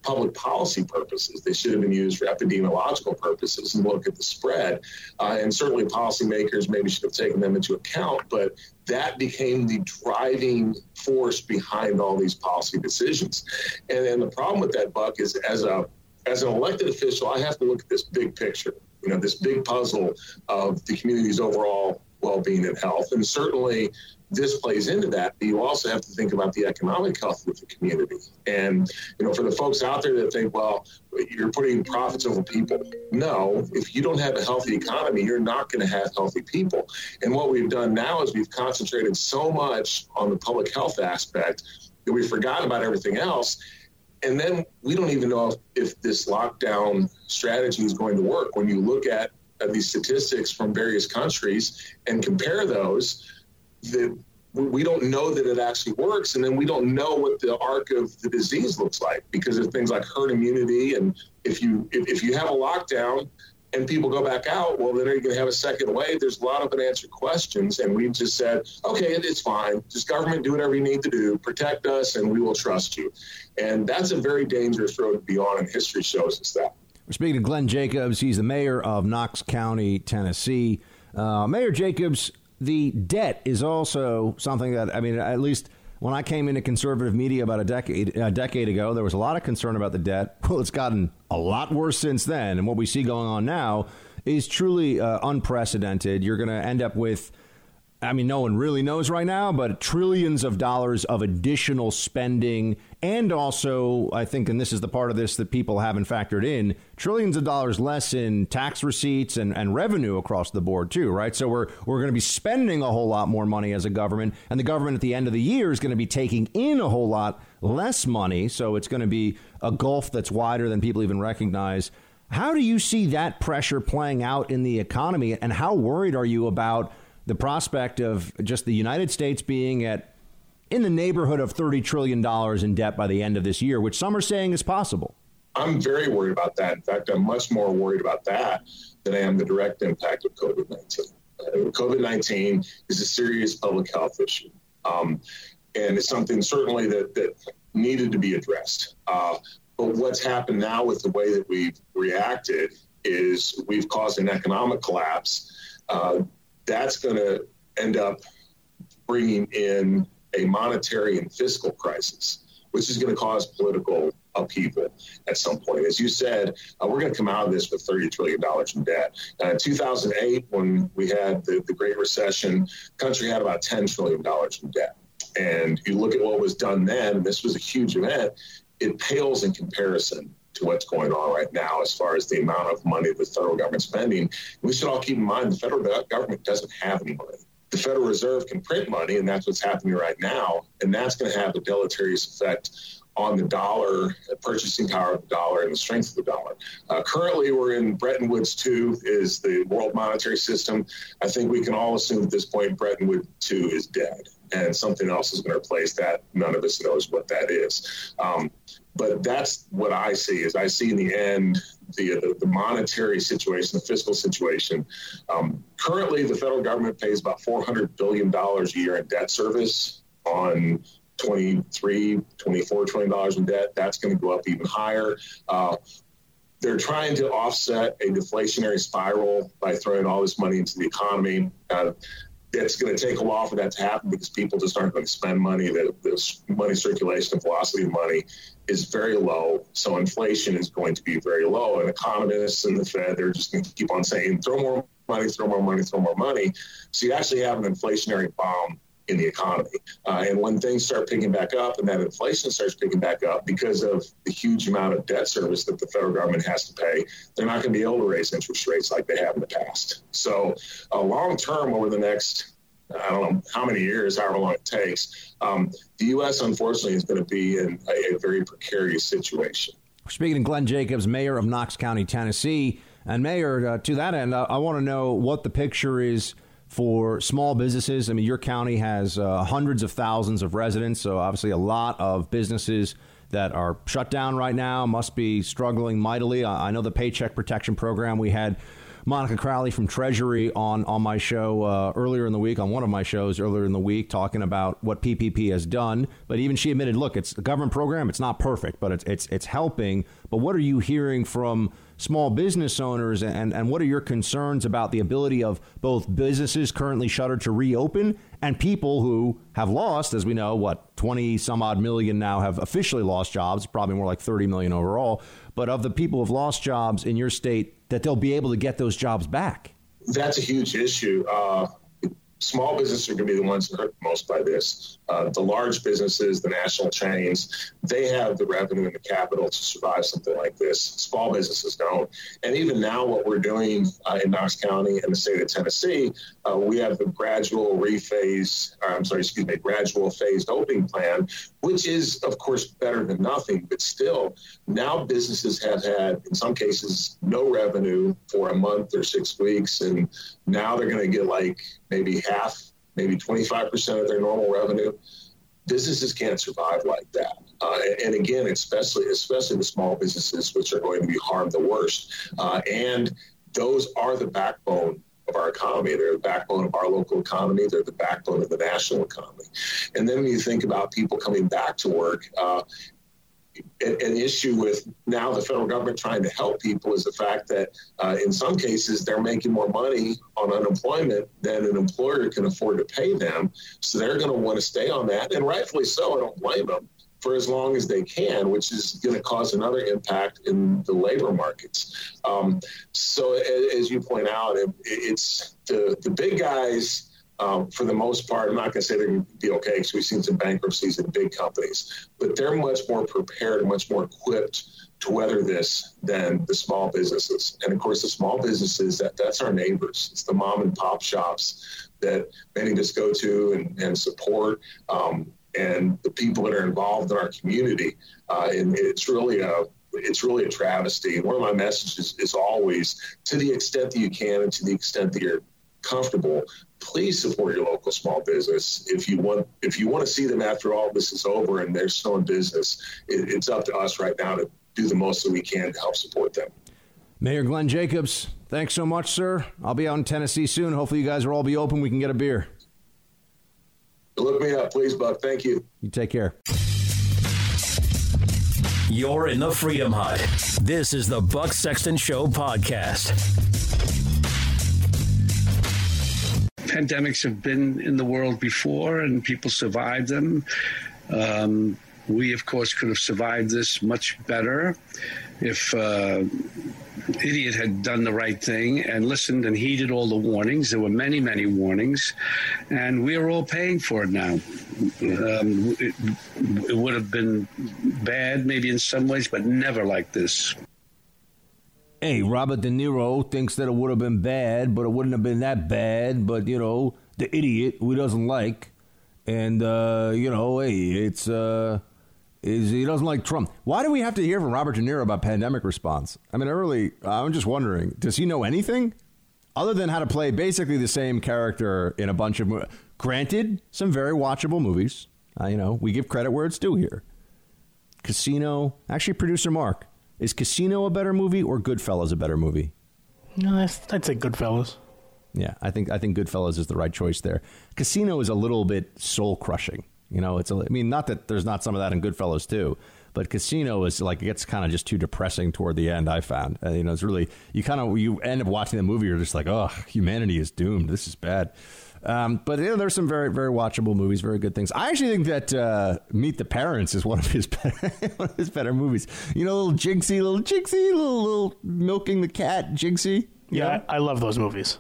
public policy purposes. They should have been used for epidemiological purposes and look at the spread. Uh, and certainly policymakers maybe should have taken them into account, but that became the driving force behind all these policy decisions. And then the problem with that, Buck, is as a as an elected official, I have to look at this big picture, you know, this big puzzle of the community's overall well-being and health. And certainly this plays into that. But you also have to think about the economic health of the community. And, you know, for the folks out there that think, well, you're putting profits over people. No, if you don't have a healthy economy, you're not going to have healthy people. And what we've done now is we've concentrated so much on the public health aspect that we forgot about everything else. And then we don't even know if, if this lockdown strategy is going to work. When you look at, at these statistics from various countries and compare those, that we don't know that it actually works, and then we don't know what the arc of the disease looks like because of things like herd immunity. And if you if, if you have a lockdown and people go back out, well, then are you going to have a second wave? There's a lot of unanswered questions, and we just said, okay, it's fine. Just government, do whatever you need to do, protect us, and we will trust you. And that's a very dangerous road to be on, and history shows us that. We're speaking to Glenn Jacobs. He's the mayor of Knox County, Tennessee. Uh, mayor Jacobs, the debt is also something that I mean, at least when I came into conservative media about a decade a decade ago, there was a lot of concern about the debt. (laughs) Well, it's gotten a lot worse since then, and what we see going on now is truly uh, unprecedented. You're going to end up with I mean, no one really knows right now, but trillions of dollars of additional spending. And also, I think, and this is the part of this that people haven't factored in, trillions of dollars less in tax receipts and, and revenue across the board, too, right? So we're, we're going to be spending a whole lot more money as a government. And the government at the end of the year is going to be taking in a whole lot less money. So it's going to be a gulf that's wider than people even recognize. How do you see that pressure playing out in the economy? And how worried are you about? The prospect of just the United States being at in the neighborhood of $30 trillion in debt by the end of this year, which some are saying is possible. I'm very worried about that. In fact, I'm much more worried about that than I am the direct impact of COVID 19. Uh, COVID 19 is a serious public health issue. Um, and it's something certainly that, that needed to be addressed. Uh, but what's happened now with the way that we've reacted is we've caused an economic collapse. Uh, that's going to end up bringing in a monetary and fiscal crisis, which is going to cause political upheaval at some point. As you said, uh, we're going to come out of this with $30 trillion in debt. Uh, in 2008, when we had the, the Great Recession, the country had about $10 trillion in debt. And you look at what was done then, this was a huge event, it pales in comparison to what's going on right now as far as the amount of money the federal government's spending. We should all keep in mind the federal government doesn't have any money. The Federal Reserve can print money, and that's what's happening right now. And that's going to have a deleterious effect on the dollar, the purchasing power of the dollar, and the strength of the dollar. Uh, currently, we're in Bretton Woods 2 is the world monetary system. I think we can all assume at this point Bretton Woods 2 is dead and something else is going to replace that. None of us knows what that is. Um, but that's what I see is I see in the end the, the, the monetary situation, the fiscal situation. Um, currently, the federal government pays about $400 billion a year in debt service on 23 24 trillion dollars in debt. That's going to go up even higher. Uh, they're trying to offset a deflationary spiral by throwing all this money into the economy. Uh, it's going to take a while for that to happen because people just aren't going to spend money. The, the money circulation, the velocity of money is very low. So inflation is going to be very low. And economists and the Fed, they're just going to keep on saying, throw more money, throw more money, throw more money. So you actually have an inflationary bomb in the economy. Uh, and when things start picking back up and that inflation starts picking back up because of the huge amount of debt service that the federal government has to pay, they're not going to be able to raise interest rates like they have in the past. So, uh, long term, over the next I don't know how many years, however long it takes, um, the U.S. unfortunately is going to be in a, a very precarious situation. Speaking to Glenn Jacobs, mayor of Knox County, Tennessee. And, Mayor, uh, to that end, I, I want to know what the picture is for small businesses. I mean, your county has uh, hundreds of thousands of residents, so obviously a lot of businesses that are shut down right now must be struggling mightily. I, I know the Paycheck Protection Program we had. Monica Crowley from Treasury on on my show uh, earlier in the week, on one of my shows earlier in the week, talking about what PPP has done. But even she admitted, look, it's a government program. It's not perfect, but it's it's it's helping. But what are you hearing from small business owners, and, and what are your concerns about the ability of both businesses currently shuttered to reopen and people who have lost, as we know, what, 20 some odd million now have officially lost jobs, probably more like 30 million overall. But of the people who've lost jobs in your state, that they'll be able to get those jobs back? That's a huge issue. Uh, small businesses are going to be the ones hurt most by this. Uh, the large businesses, the national chains, they have the revenue and the capital to survive something like this. Small businesses don't. And even now, what we're doing uh, in Knox County and the state of Tennessee, uh, we have the gradual rephase, I'm sorry, excuse me, gradual phased opening plan, which is, of course, better than nothing. But still, now businesses have had, in some cases, no revenue for a month or six weeks. And now they're going to get like maybe half maybe 25% of their normal revenue. Businesses can't survive like that. Uh, and again, especially especially the small businesses, which are going to be harmed the worst. Uh, and those are the backbone our economy. They're the backbone of our local economy. They're the backbone of the national economy. And then when you think about people coming back to work, uh, an issue with now the federal government trying to help people is the fact that uh, in some cases they're making more money on unemployment than an employer can afford to pay them. So they're going to want to stay on that, and rightfully so. I don't blame them for as long as they can, which is going to cause another impact in the labor markets. Um, so, as you point out, it, it's the the big guys um, for the most part, I'm not going to say they're going to be okay because we've seen some bankruptcies in big companies, but they're much more prepared, much more equipped to weather this than the small businesses. And of course, the small businesses that that's our neighbors. It's the mom and pop shops that many of us go to and, and support. Um, and the people that are involved in our community, uh, and it's really a it's really a travesty. And one of my messages is always, to the extent that you can, and to the extent that you're comfortable, please support your local small business. If you want, if you want to see them after all this is over and they're still in business, it, it's up to us right now to do the most that we can to help support them. Mayor Glenn Jacobs, thanks so much, sir. I'll be out in Tennessee soon. Hopefully, you guys will all be open. We can get a beer. Look me up, please, Buck. Thank you. You take care. You're in the Freedom Hut. This is the Buck Sexton Show podcast. pandemics have been in the world before and people survived them. Um, we, of course, could have survived this much better. if uh, idiot had done the right thing and listened and heeded all the warnings. There were many, many warnings, and we are all paying for it now. Um, it, it would have been bad, maybe in some ways, but never like this. Hey, Robert De Niro thinks that it would have been bad, but it wouldn't have been that bad. But you know, the idiot who doesn't like, and uh, you know, hey, it's uh, is he doesn't like Trump. Why do we have to hear from Robert De Niro about pandemic response? I mean, I really, I'm just wondering, does he know anything other than how to play basically the same character in a bunch of movies? Granted, some very watchable movies. Uh, you know, we give credit where it's due here. Casino, actually, producer Mark, is Casino a better movie or Goodfellas a better movie? No, I'd say Goodfellas. Yeah, I think I think Goodfellas is the right choice there. Casino is a little bit soul crushing. You know, it's a, I mean, not that there's not some of that in Goodfellas too, but Casino is like it gets kind of just too depressing toward the end. I found, uh, you know, it's really you kind of you end up watching the movie, you're just like, oh, humanity is doomed. This is bad. Um, but you know, there's some very very watchable movies, very good things. I actually think that uh, Meet the Parents is one of his (laughs) better one of his better movies. You know, little Jinxie, little Jinxie, little little milking the cat, Jinxie. Yeah, I, I love those movies.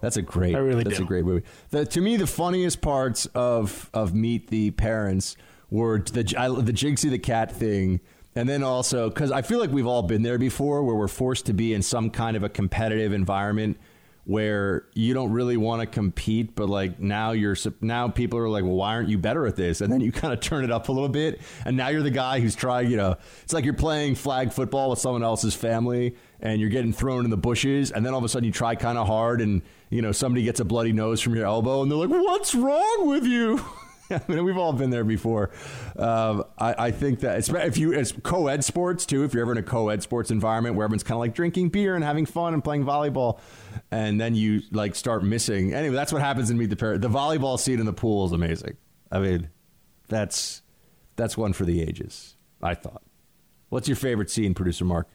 That's a great. I really That's do. a great movie. The, to me, the funniest parts of of Meet the Parents were the I, the Jinxie the cat thing, and then also because I feel like we've all been there before, where we're forced to be in some kind of a competitive environment where you don't really want to compete, but like now you're now people are like, well, why aren't you better at this? And then you (laughs) kind of turn it up a little bit, and now you're the guy who's trying. You know, it's like you're playing flag football with someone else's family, and you're getting thrown in the bushes, and then all of a sudden you try kind of hard, and you know somebody gets a bloody nose from your elbow, and they're like, "What's wrong with you?" (laughs) (laughs) I mean, we've all been there before. Um, I, I, think that if you it's co-ed sports too, if you're ever in a co-ed sports environment where everyone's kind of like drinking beer and having fun and playing volleyball, and then you like start missing. Anyway, that's what happens in Meet the Parent. The volleyball scene in the pool is amazing. I mean, that's that's one for the ages. I thought. What's your favorite scene, producer Mark?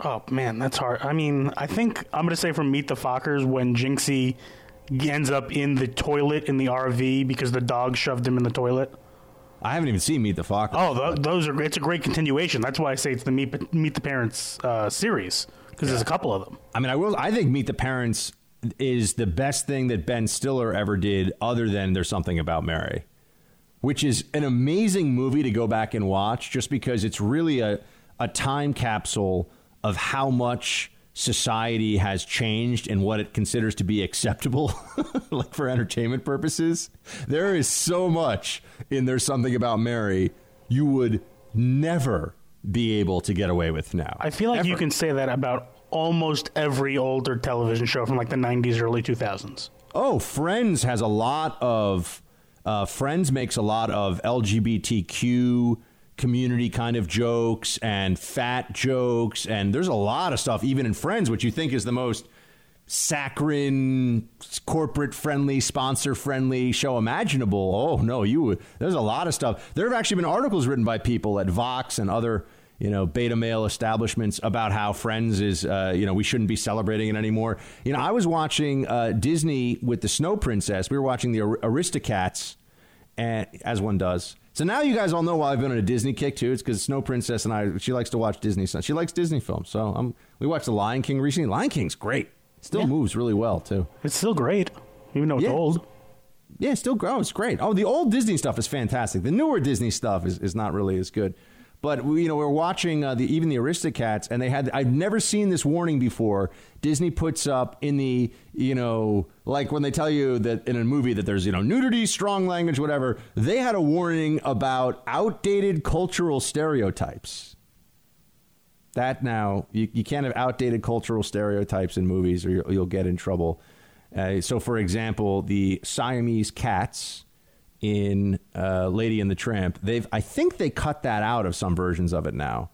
Oh man, that's hard. I mean, I think I'm going to say from Meet the Fockers when Jinxie ends up in the toilet in the RV because the dog shoved him in the toilet. I haven't even seen Meet the Fockers. Oh, th- those are it's a great continuation. That's why I say it's the Meet Meet the Parents uh, series because yeah. there's a couple of them. I mean, I will. I think Meet the Parents is the best thing that Ben Stiller ever did, other than There's Something About Mary, which is an amazing movie to go back and watch, just because it's really a a time capsule of how much society has changed and what it considers to be acceptable (laughs) like for entertainment purposes there is so much in there's something about mary you would never be able to get away with now i feel like Ever. you can say that about almost every older television show from like the 90s early 2000s oh friends has a lot of uh, friends makes a lot of lgbtq community kind of jokes and fat jokes and there's a lot of stuff even in friends which you think is the most saccharine corporate friendly sponsor friendly show imaginable. Oh no you there's a lot of stuff. There have actually been articles written by people at vox and other you know beta male establishments about how friends is uh, you know we shouldn't be celebrating it anymore. You know i was watching uh, disney with the snow princess. We were watching the aristocats and as one does so now you guys all know why I've been on a Disney kick too. It's because Snow Princess and I, she likes to watch Disney. Stuff. She likes Disney films. So um, we watched The Lion King recently. Lion King's great. Still yeah. moves really well too. It's still great, even though it's yeah. old. Yeah, it's still oh, it's great. Oh, the old Disney stuff is fantastic. The newer Disney stuff is, is not really as good. But we, you know, we're watching uh, the even the Aristocats, and they had I've never seen this warning before. Disney puts up in the you know like when they tell you that in a movie that there's you know nudity, strong language, whatever. They had a warning about outdated cultural stereotypes. That now you, you can't have outdated cultural stereotypes in movies, or you'll, you'll get in trouble. Uh, so, for example, the Siamese cats in uh, Lady and the Tramp. They've I think they cut that out of some versions of it now.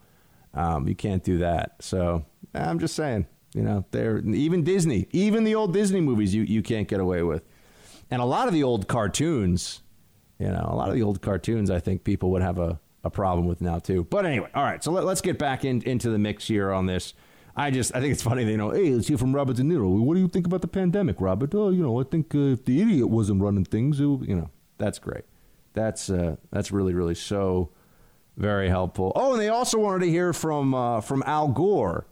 Um, you can't do that. So I'm just saying, you know, they're even Disney, even the old Disney movies, you you can't get away with, and a lot of the old cartoons. You know, a lot of the old cartoons, I think people would have a, a problem with now too. But anyway, all right. So let, us get back in, into the mix here on this. I just I think it's funny. You know, hey, let's hear from Robert De Niro. What do you think about the pandemic, Robert? Oh, you know, I think uh, if the idiot wasn't running things, it, would, you know, that's great. That's uh, that's really really so Very helpful. Oh, and they also wanted to hear from uh, from Al Gore.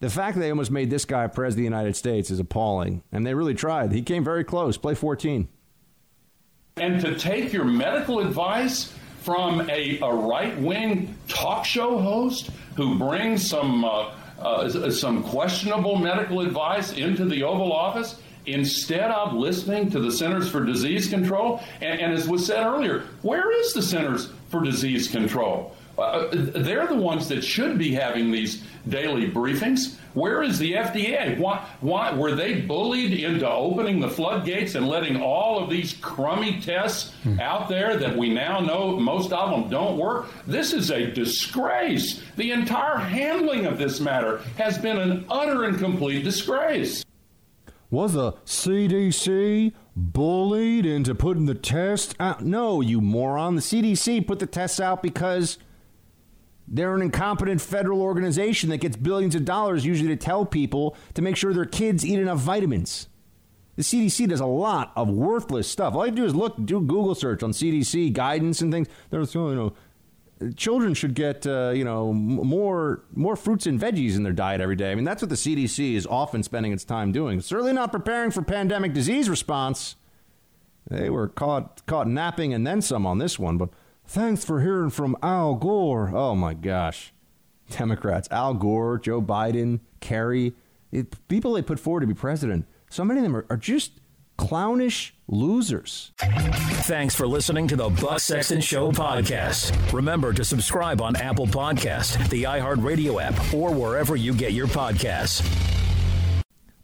The fact that they almost made this guy president of the United States is appalling, and they really tried. He came very close. Play 14. And to take your medical advice from a, a right wing talk show host who brings some uh, uh, some questionable medical advice into the Oval Office instead of listening to the Centers for Disease Control. And, and as was said earlier, where is the Centers for Disease Control? Uh, they're the ones that should be having these daily briefings. Where is the FDA? Why, why were they bullied into opening the floodgates and letting all of these crummy tests hmm. out there that we now know most of them don't work? This is a disgrace. The entire handling of this matter has been an utter and complete disgrace. Was the CDC bullied into putting the test out? No, you moron. The CDC put the tests out because they're an incompetent federal organization that gets billions of dollars usually to tell people to make sure their kids eat enough vitamins. The CDC does a lot of worthless stuff. All you do is look, do Google search on CDC guidance and things. There's, you know, children should get uh, you know more more fruits and veggies in their diet every day. I mean, that's what the CDC is often spending its time doing. Certainly not preparing for pandemic disease response. They were caught caught napping and then some on this one. But thanks for hearing from Al Gore. Oh my gosh, Democrats, Al Gore, Joe Biden, Kerry, it, people they put forward to be president. So many of them are, are just clownish losers. Thanks for listening to the Buck Sexton Show podcast. Remember to subscribe on Apple Podcast, the iHeartRadio app, or wherever you get your podcasts.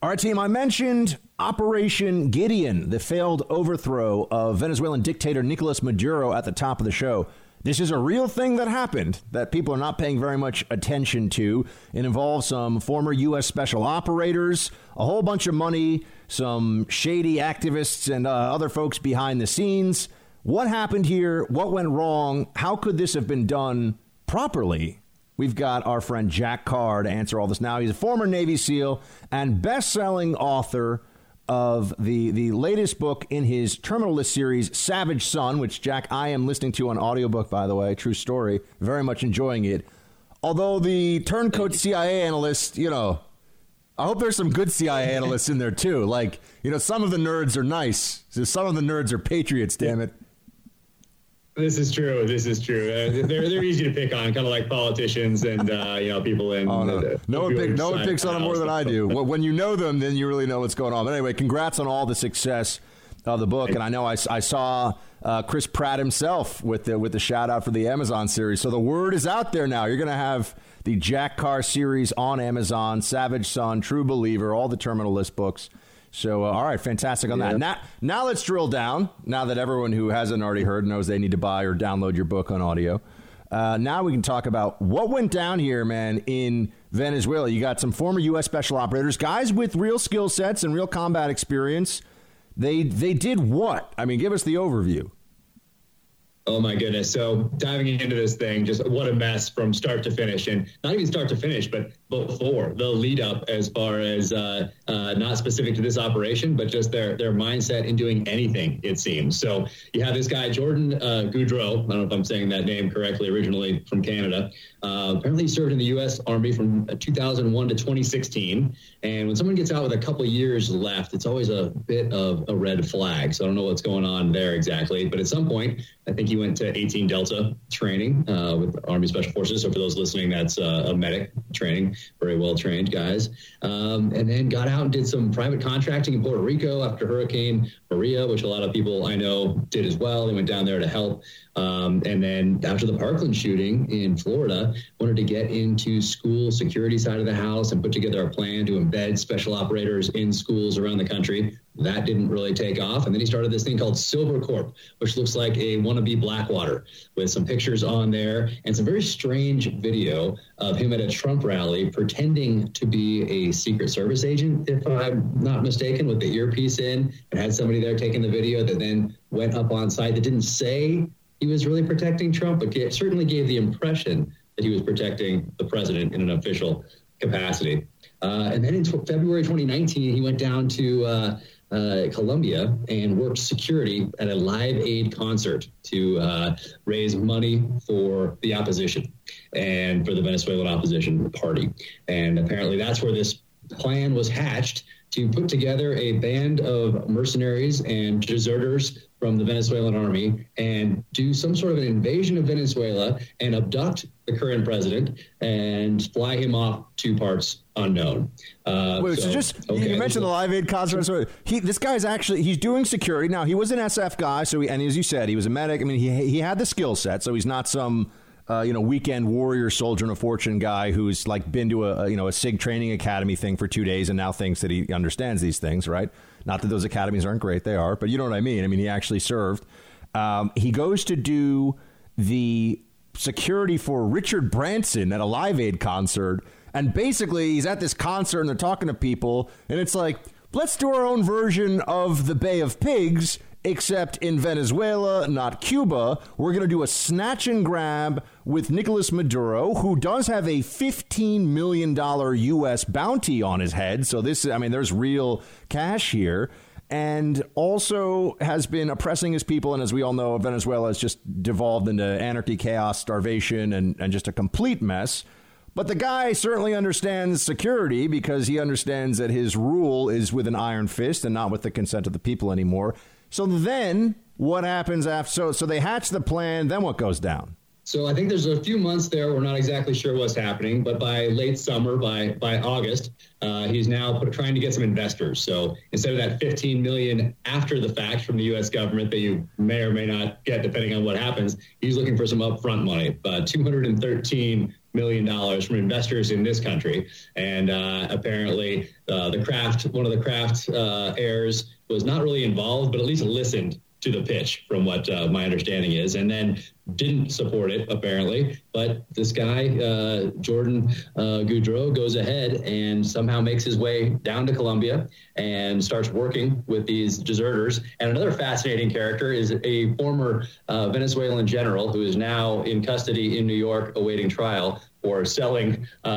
All right, team, I mentioned Operation Gideon, the failed overthrow of Venezuelan dictator Nicolas Maduro at the top of the show. This is a real thing that happened that people are not paying very much attention to. It involves some former U.S. special operators, a whole bunch of money, some shady activists, and uh, other folks behind the scenes. What happened here? What went wrong? How could this have been done properly? We've got our friend Jack Carr to answer all this now. He's a former Navy SEAL and best selling author of the, the latest book in his Terminal List series, Savage Son, which, Jack, I am listening to on audiobook, by the way. True story. Very much enjoying it. Although the turncoat CIA analyst, you know, I hope there's some good CIA (laughs) analysts in there too. Like, you know, some of the nerds are nice. Some of the nerds are patriots, damn it. This is true. This is true. Uh, they're they're easy to pick on, kind of like politicians and uh, you know people in. Oh, no. The, no one, pick, no one picks on them more than I do. when you know them, then you really know what's going on. But anyway, congrats on all the success of the book, and I know I, I saw uh, Chris Pratt himself with the with the shout out for the Amazon series. So the word is out there now. You're going to have the Jack Carr series on Amazon, Savage Son, True Believer, all the Terminal List books. So, uh, all right, fantastic on that. Now, now let's drill down. Now that everyone who hasn't already heard knows they need to buy or download your book on audio. Uh, now we can talk about what went down here, man, in Venezuela. You got some former U.S. special operators, guys with real skill sets and real combat experience. They they did what? I mean, give us the overview. Oh my goodness. So diving into this thing, just what a mess from start to finish. And not even start to finish, but before the lead up as far as uh, uh, not specific to this operation, but just their their mindset in doing anything, it seems. So you have this guy, Jordan uh, Goudreau. I don't know if I'm saying that name correctly, originally from Canada. Uh, apparently, he served in the U.S. Army from 2001 to 2016. And when someone gets out with a couple years left, it's always a bit of a red flag. So I don't know what's going on there exactly. But at some point, I think he went to 18 Delta training uh, with Army Special Forces. So for those listening, that's uh, a medic training, very well trained guys. Um, and then got out and did some private contracting in Puerto Rico after Hurricane Maria, which a lot of people I know did as well. They went down there to help. Um, and then after the Parkland shooting in Florida, wanted to get into school security side of the house and put together a plan to embed special operators in schools around the country. That didn't really take off. And then he started this thing called Silver Corp, which looks like a wannabe Blackwater with some pictures on there and some very strange video of him at a Trump rally pretending to be a Secret Service agent, if I'm not mistaken, with the earpiece in and had somebody there taking the video that then went up on site that didn't say he was really protecting Trump, but certainly gave the impression that he was protecting the president in an official capacity. Uh, and then in t- February 2019, he went down to uh, uh, Colombia and worked security at a Live Aid concert to uh, raise money for the opposition and for the Venezuelan opposition party. And apparently, that's where this plan was hatched to put together a band of mercenaries and deserters from the Venezuelan army and do some sort of an invasion of Venezuela and abduct the current president and fly him off to parts unknown. Uh, Wait, so, so just okay, you mentioned the Live Aid concert. So he, this guy's actually he's doing security now. He was an SF guy, so he, and as you said, he was a medic. I mean, he he had the skill set, so he's not some uh, you know, weekend warrior soldier and a fortune guy who's like been to a, you know a SIG training academy thing for two days and now thinks that he understands these things, right? Not that those academies aren't great, they are, but you know what I mean. I mean, he actually served. Um, he goes to do the security for Richard Branson at a Live Aid concert, and basically he's at this concert and they're talking to people, and it's like, let's do our own version of the Bay of Pigs except in Venezuela, not Cuba. We're going to do a snatch and grab with Nicolas Maduro, who does have a $15 million U.S. bounty on his head. So, this, I mean, there's real cash here. And also has been oppressing his people. And as we all know, Venezuela has just devolved into anarchy, chaos, starvation, and, and just a complete mess. But the guy certainly understands security because he understands that his rule is with an iron fist and not with the consent of the people anymore. So then what happens after? So, so they hatch the plan. Then what goes down? So I think there's a few months there. We're not exactly sure what's happening, but by late summer, by by August, uh, he's now put, trying to get some investors. So instead of that 15 million after the fact from the U.S. government that you may or may not get, depending on what happens, he's looking for some upfront money. Uh, 213 million dollars from investors in this country, and uh, apparently uh, the Kraft, one of the Kraft uh, heirs was not really involved, but at least listened to the pitch, from what uh, my understanding is, and then didn't support it apparently. But this guy, uh, Jordan uh, Goudreau, goes ahead and somehow makes his way down to Colombia and starts working with these deserters. And another fascinating character is a former uh, Venezuelan general who is now in custody in New York awaiting trial for selling uh,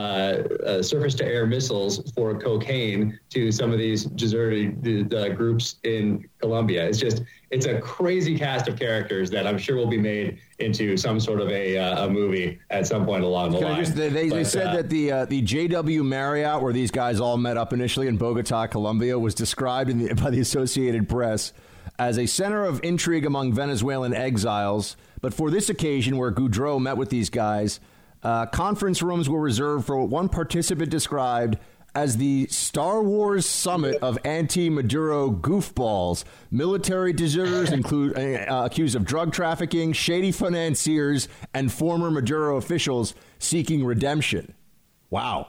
uh, surface to air missiles for cocaine to some of these deserted uh, groups in Colombia. It's just, it's a crazy cast of characters that I'm sure will be made into some sort of a, uh, a movie at some point along the Can line. Just, they, they, but, they, said uh, that the uh, the JW Marriott, where these guys all met up initially in Bogota, Colombia, was described the, by the Associated Press as a center of intrigue among Venezuelan exiles. But for this occasion, where Goudreau met with these guys, uh, conference rooms were reserved for what one participant described as the Star Wars summit of anti-Maduro goofballs. Military deserters (laughs) include uh, accused of drug trafficking, shady financiers, and former Maduro officials seeking redemption. Wow.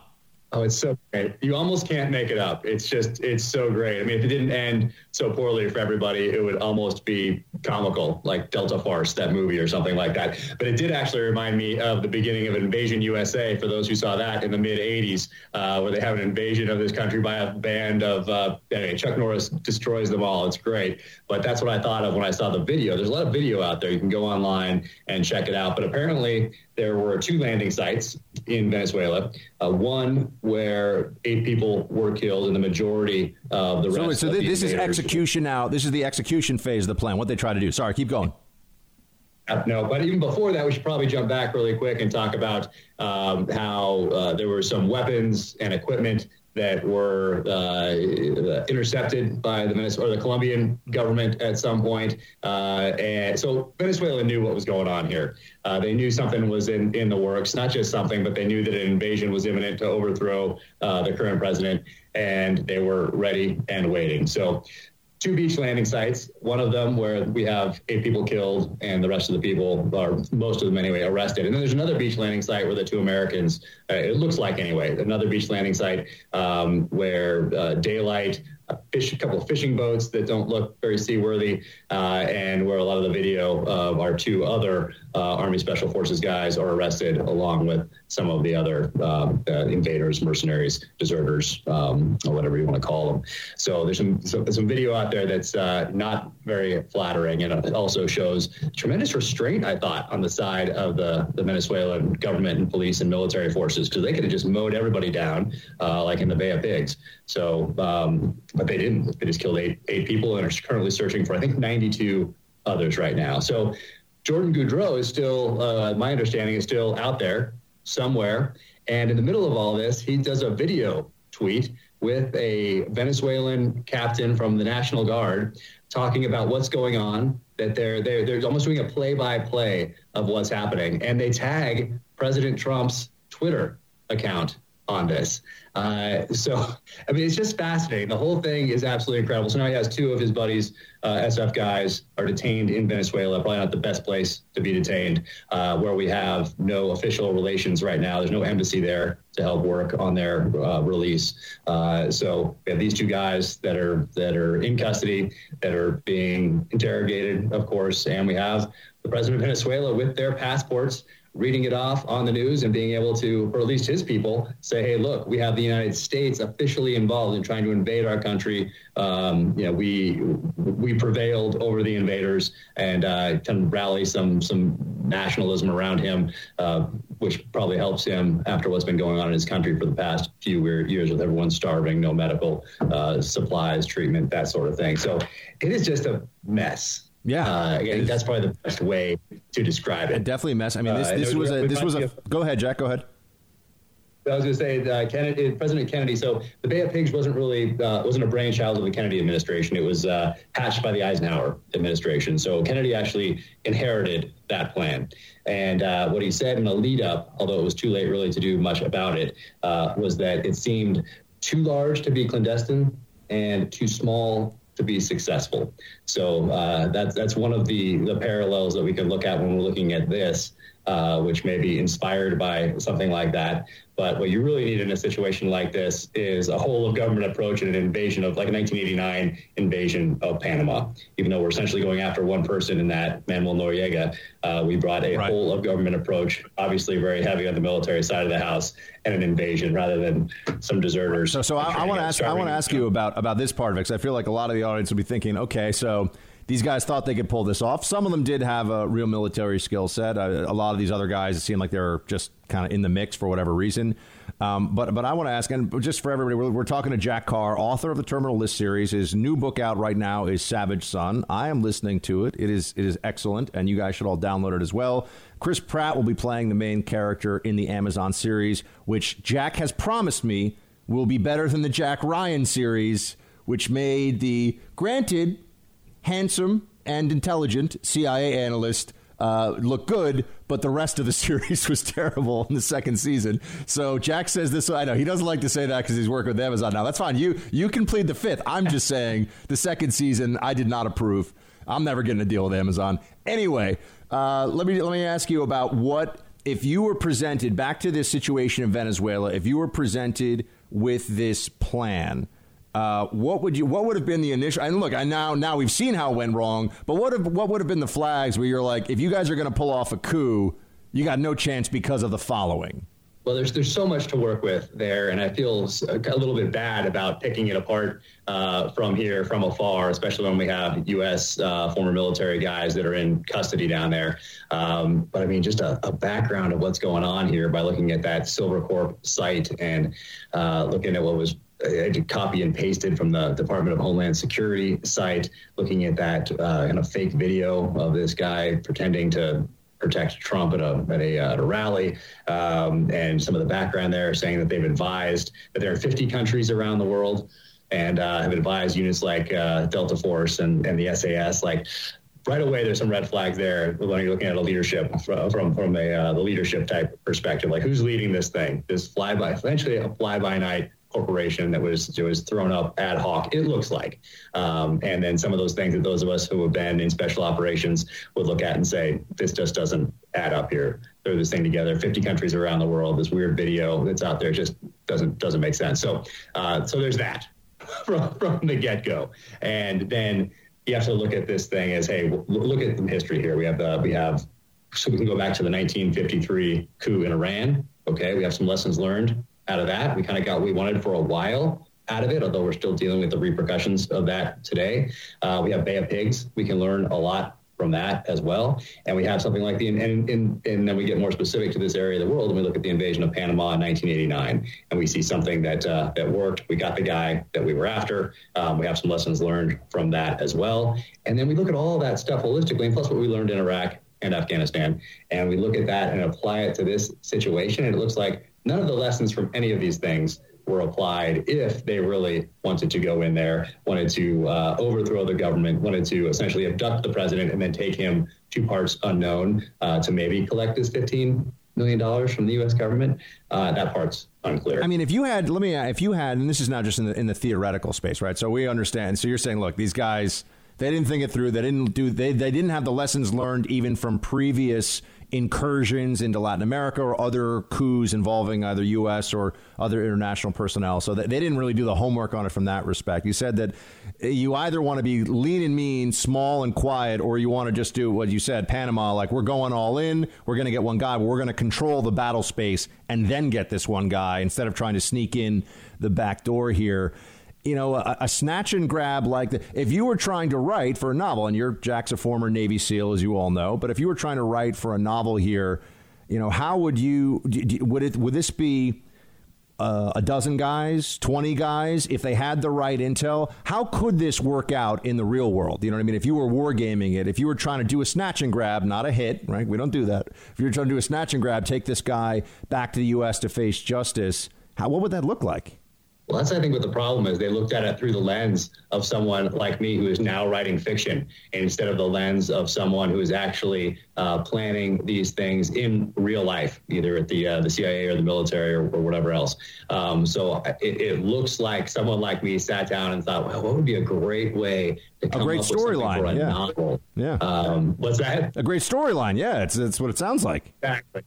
Oh, it's so great. You almost can't make it up. It's just, it's so great. I mean, if it didn't end so poorly for everybody, it would almost be comical, like Delta Farce, that movie or something like that. But it did actually remind me of the beginning of Invasion USA, for those who saw that in the mid 80s, uh, where they have an invasion of this country by a band of, uh, anyway, Chuck Norris destroys them all. It's great. But that's what I thought of when I saw the video. There's a lot of video out there. You can go online and check it out. But apparently, there were two landing sites in Venezuela. Uh, one where eight people were killed, and the majority of the rest. So, so this, this is execution now. This is the execution phase of the plan. What they try to do. Sorry, keep going. Uh, no, but even before that, we should probably jump back really quick and talk about um, how uh, there were some weapons and equipment that were uh, intercepted by the or the Colombian government at some point. Uh, and so Venezuela knew what was going on here. Uh, they knew something was in, in the works, not just something, but they knew that an invasion was imminent to overthrow uh, the current president, and they were ready and waiting. So two beach landing sites. One of them where we have eight people killed and the rest of the people, or most of them anyway, arrested. And then there's another beach landing site where the two Americans, uh, it looks like anyway, another beach landing site um, where uh, daylight a fish, a couple of fishing boats that don't look very seaworthy, uh, and where a lot of the video of our two other uh, Army Special Forces guys are arrested, along with some of the other um, uh, invaders, mercenaries, deserters, um, or whatever you want to call them. So there's some some video out there that's uh, not very flattering, and it also shows tremendous restraint, I thought, on the side of the the Venezuelan government and police and military forces because they could have just mowed everybody down, uh, like in the Bay of Pigs. So, um, but they in. They just killed eight eight people and are currently searching for I think 92 others right now. So Jordan Goudreau is still, uh, my understanding, is still out there somewhere. And in the middle of all this, he does a video tweet with a Venezuelan captain from the National Guard talking about what's going on. That they're they're they're almost doing a play by play of what's happening, and they tag President Trump's Twitter account on this. Uh, so, I mean, it's just fascinating. The whole thing is absolutely incredible. So now he has two of his buddies, uh, SF guys, are detained in Venezuela. Probably not the best place to be detained, uh, where we have no official relations right now. There's no embassy there to help work on their uh, release. Uh, so we have these two guys that are that are in custody, that are being interrogated, of course, and we have the president of Venezuela with their passports reading it off on the news and being able to, or at least his people, say, "Hey, look, we have the United States officially involved in trying to invade our country. Um, you know, we we prevailed over the invaders and uh, of rally some some nationalism around him, uh, which probably helps him after what's been going on in his country for the past few years with everyone starving, no medical uh, supplies, treatment, that sort of thing. So it is just a mess. Yeah, uh, I think that's probably the best way to describe it. Definitely a mess. I mean, this, Uh, this was a this was a. of- Go ahead, Jack. Go ahead. I was going to say uh, Kennedy, President Kennedy. So the Bay of Pigs wasn't really uh, wasn't a brainchild of the Kennedy administration. It was uh, hatched by the Eisenhower administration. So Kennedy actually inherited that plan. And uh, what he said in the lead up, although it was too late really to do much about it, uh, was that it seemed too large to be clandestine and too small to be successful. So uh, that's that's one of the the parallels that we can look at when we're looking at this, uh, which may be inspired by something like that. But what you really need in a situation like this is a whole of government approach and an invasion of like a 1989 invasion of Panama. Even though we're essentially going after one person in that, Manuel Noriega, uh, we brought a whole of government approach, obviously very heavy on the military side of the house, and an invasion rather than some deserters. So, so I, I want to ask. I want to ask you about about this part of it because I feel like a lot of the audience will be thinking, okay, so these guys thought they could pull this off. Some of them did have a real military skill set. Uh, a lot of these other guys it seemed like they're just kind of in the mix for whatever reason. Um, but but I want to ask, and just for everybody, we're, we're talking to Jack Carr, author of the Terminal List series. His new book out right now is Savage Son. I am listening to it. It is it is excellent, and you guys should all download it as well. Chris Pratt will be playing the main character in the Amazon series, which Jack has promised me will be better than the Jack Ryan series, which made the granted handsome and intelligent CIA analyst uh, look good, but the rest of the (laughs) series was terrible in the second season. So Jack says this. I know he doesn't like to say that because he's working with Amazon now. That's fine. You you can plead the fifth. I'm just saying the second season I did not approve. I'm never getting a deal with Amazon. Anyway, uh, let me let me ask you about what if you were presented back to this situation in Venezuela. If you were presented with this plan. Uh, what would you? What would have been the initial? And look, I now now we've seen how it went wrong. But what have, what would have been the flags where you're like, if you guys are going to pull off a coup, you got no chance because of the following. Well, there's there's so much to work with there, and I feel a little bit bad about picking it apart uh, from here, from afar, especially when we have U.S. Uh, former military guys that are in custody down there. Um, but I mean, just a, a background of what's going on here by looking at that Silvercorp site and uh, looking at what was I did copy and pasted from the Department of Homeland Security site, looking at that uh, kind of fake video of this guy pretending to protect Trump at a at a, uh, at a rally, um, and some of the background there saying that they've advised that there are 50 countries around the world and uh, have advised units like uh, Delta Force and, and the SAS like. Right away, there's some red flags there when you're looking at a leadership from from, from a uh, the leadership type perspective. Like who's leading this thing? This fly by essentially a fly by night corporation that was was thrown up ad hoc. It looks like, um, and then some of those things that those of us who have been in special operations would look at and say, this just doesn't add up here. Throw this thing together. Fifty countries around the world. This weird video that's out there just doesn't doesn't make sense. So uh, so there's that (laughs) from from the get go, and then you have to look at this thing as, hey, look at the history here. We have the we have so we can go back to the 1953 coup in Iran. Okay, we have some lessons learned out of that. We kind of got what we wanted for a while out of it, although we're still dealing with the repercussions of that today. Uh, we have Bay of Pigs. We can learn a lot from that as well. And we have something like the, and, and, and then we get more specific to this area of the world and we look at the invasion of Panama in 1989 and we see something that, uh, that worked. We got the guy that we were after. Um, we have some lessons learned from that as well. And then we look at all that stuff holistically, and plus what we learned in Iraq and Afghanistan, and we look at that and apply it to this situation. And it looks like none of the lessons from any of these things were applied if they really wanted to go in there, wanted to uh, overthrow the government, wanted to essentially abduct the president and then take him to parts unknown uh, to maybe collect his 15 million dollars from the U.S. government. Uh, that part's unclear. I mean, if you had, let me, if you had, and this is not just in the in the theoretical space, right? So we understand. So you're saying, look, these guys, they didn't think it through. They didn't do. They they didn't have the lessons learned even from previous incursions into Latin America or other coups involving either U.S. or other international personnel. So they didn't really do the homework on it from that respect. You said that you either want to be lean and mean, small and quiet, or you want to just do what you said, Panama, like we're going all in, we're going to get one guy, but we're going to control the battle space and then get this one guy instead of trying to sneak in the back door here you know, a, a, snatch and grab like that. If you were trying to write for a novel, and you're Jack's a former Navy SEAL, as you all know, but if you were trying to write for a novel here, you know, how would you would it would this be uh, a dozen guys, twenty guys, if they had the right intel? How could this work out in the real world? You know what I mean? If you were wargaming it, if you were trying to do a snatch and grab, not a hit, right? We don't do that. If you're trying to do a snatch and grab, take this guy back to the U.S. to face justice. How what would that look like? Well, that's I think what the problem is. They looked at it through the lens of someone like me who is now writing fiction, instead of the lens of someone who is actually uh, planning these things in real life, either at the uh, the CIA or the military or, or whatever else. Um, so it, it, looks like someone like me sat down and thought, well, what would be a great way to come a great storyline? Yeah. Novel? Yeah. Um, what's that? A great storyline. Yeah, it's it's what it sounds like. Exactly.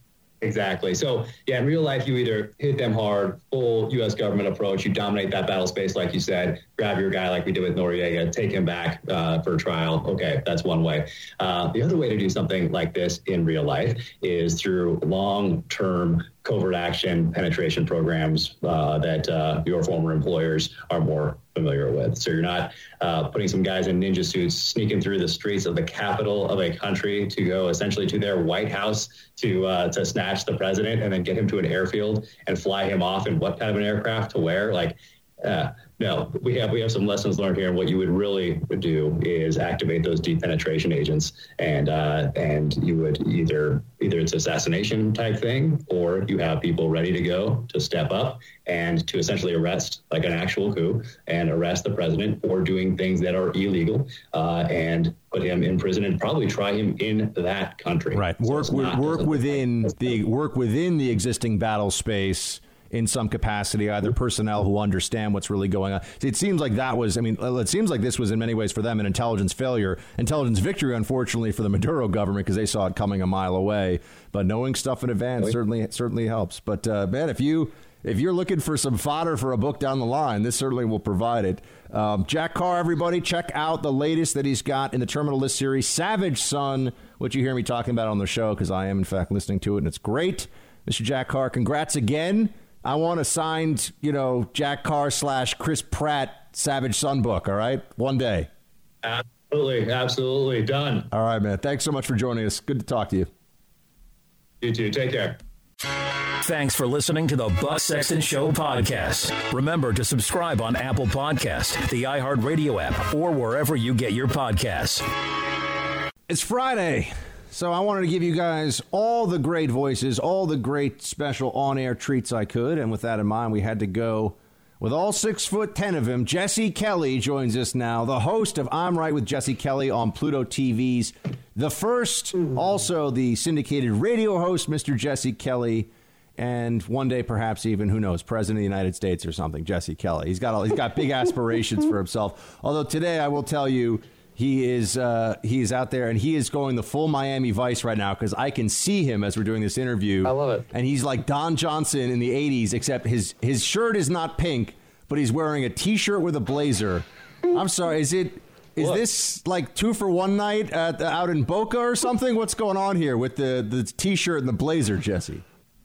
Exactly. So, yeah, in real life, you either hit them hard, full U.S. government approach, you dominate that battle space, like you said, grab your guy like we did with Noriega, take him back uh, for trial. Okay, that's one way. Uh, the other way to do something like this in real life is through long term covert action penetration programs uh, that uh, your former employers are more familiar with. So you're not uh, putting some guys in ninja suits sneaking through the streets of the capital of a country to go essentially to their White House to uh, to snatch the president and then get him to an airfield and fly him off in what kind of an aircraft to where like. Uh, no, we have we have some lessons learned here. And what you would really do is activate those deep penetration agents, and uh, and you would either either it's assassination type thing, or you have people ready to go to step up and to essentially arrest like an actual coup and arrest the president for doing things that are illegal uh, and put him in prison and probably try him in that country. Right. Work so with, work within (laughs) the work within the existing battle space in some capacity, either personnel who understand what's really going on. It seems like that was, I mean, it seems like this was in many ways for them an intelligence failure, intelligence victory, unfortunately, for the Maduro government because they saw it coming a mile away. But knowing stuff in advance certainly certainly helps. But uh, man, if you if you're looking for some fodder for a book down the line, this certainly will provide it. Um, Jack Carr, everybody, check out the latest that he's got in the Terminal List series, Savage Son, which you hear me talking about on the show because I am, in fact, listening to it, and it's great. Mr. Jack Carr, congrats again. I want a signed, you know, Jack Carr slash Chris Pratt Savage Son book. All right, one day. Absolutely, absolutely done. All right, man. Thanks so much for joining us. Good to talk to you. You too. Take care. Thanks for listening to the Buck Sexton Show podcast. Remember to subscribe on Apple Podcast, the iHeartRadio app, or wherever you get your podcasts. It's Friday. So I wanted to give you guys all the great voices, all the great special on-air treats I could, and with that in mind, we had to go with all six foot ten of him. Jesse Kelly joins us now, the host of I'm Right with Jesse Kelly on Pluto TV's The First, also the syndicated radio host, Mr. Jesse Kelly, and one day perhaps even who knows, president of the United States or something. Jesse Kelly. He's got all, he's got big (laughs) aspirations for himself. Although today I will tell you he is uh, he is out there and he is going the full Miami Vice right now because I can see him as we're doing this interview. I love it. And he's like Don Johnson in the '80s, except his his shirt is not pink, but he's wearing a T-shirt with a blazer. I'm sorry, is it? Is what? this like two for one night at, out in Boca or something? What's going on here with the the T-shirt and the blazer, Jesse?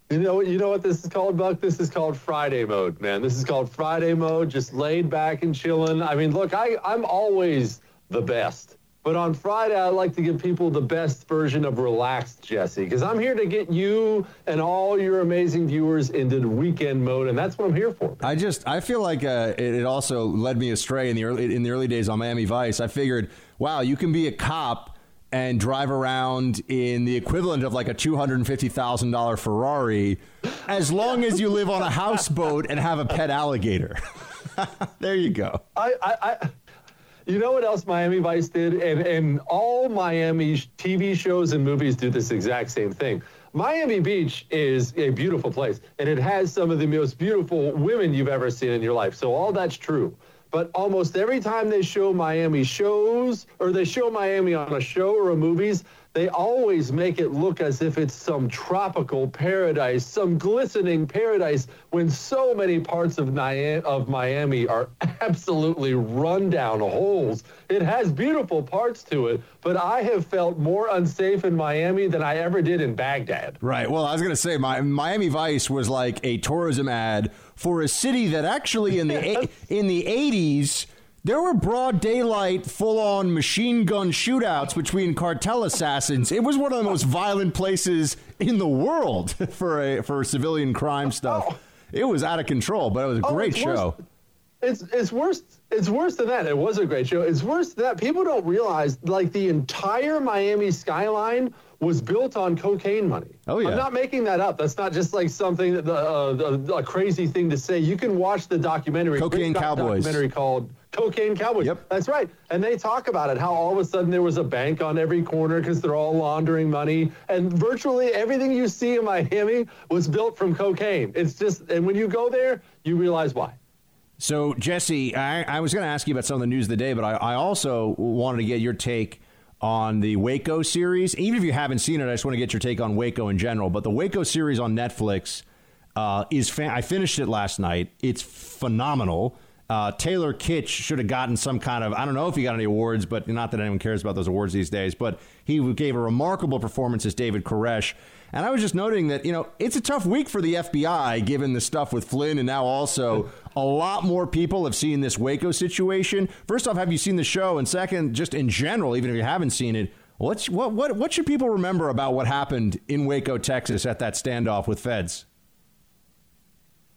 You know, you know what this is called, Buck? This is called Friday mode, man. This is called Friday mode, just laid back and chilling. I mean, look, I, I'm always the best But on Friday, I like to give people the best version of relaxed Jesse because I'm here to get you and all your amazing viewers into the weekend mode, and that's what I'm here for. I just I feel like uh, it, it also led me astray in the early in the early days on Miami Vice. I figured, wow, you can be a cop and drive around in the equivalent of like a two hundred and fifty thousand dollar Ferrari, as long as you live on a houseboat and have a pet alligator. (laughs) there you go. I, I, I you know what else Miami Vice did? And, and all Miami TV shows and movies do this exact same thing. Miami Beach is a beautiful place, and it has some of the most beautiful women you've ever seen in your life. So all that's true. But almost every time they show Miami shows or they show Miami on a show or a movies, they always make it look as if it's some tropical paradise, some glistening paradise, when so many parts of, of Miami are (laughs) absolutely rundown holes. It has beautiful parts to it, but I have felt more unsafe in Miami than I ever did in Baghdad. Right. Well, I was going to say, my, Miami Vice was like a tourism ad for a city that actually in the (laughs) in the 80s there were broad daylight, full on machine gun shootouts between cartel assassins. It was one of the most violent places in the world (laughs) for a for civilian crime stuff. It was out of control, but it was a Oh, great it's show. worse- It's it's worse. It's worse than that. It was a great show. It's worse than that. People don't realize like the entire Miami skyline was built on cocaine money. Oh, yeah. I'm not making that up. That's not just like something that uh, a, a crazy thing to say. You can watch the documentary. Cocaine Cowboys. Documentary called Cocaine Cowboys. Yep. That's right. And they talk about it. How all of a sudden there was a bank on every corner because they're all laundering money, and virtually everything you see in Miami was built from cocaine. It's just, and when you go there, you realize why. So, Jesse, I, I was going to ask you about some of the news of the day, but I, I also wanted to get your take on the Waco series. Even if you haven't seen it, I just want to get your take on Waco in general. But the Waco series on Netflix uh, is fan- I finished it last night. It's phenomenal. Uh, Taylor Kitsch should have gotten some kind of I don't know if he got any awards, but not that anyone cares about those awards these days. But he gave a remarkable performance as David Koresh. And I was just noting that you know it's a tough week for the FBI given the stuff with Flynn, and now also a lot more people have seen this Waco situation. First off, have you seen the show? And second, just in general, even if you haven't seen it, what what what should people remember about what happened in Waco, Texas, at that standoff with feds?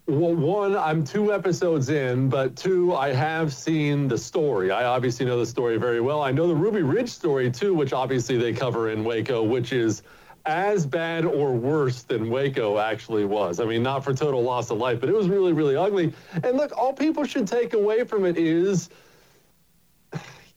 Well, one, I'm two episodes in, but two, I have seen the story. I obviously know the story very well. I know the Ruby Ridge story too, which obviously they cover in Waco, which is as bad or worse than Waco actually was. I mean, not for total loss of life, but it was really, really ugly. And look, all people should take away from it is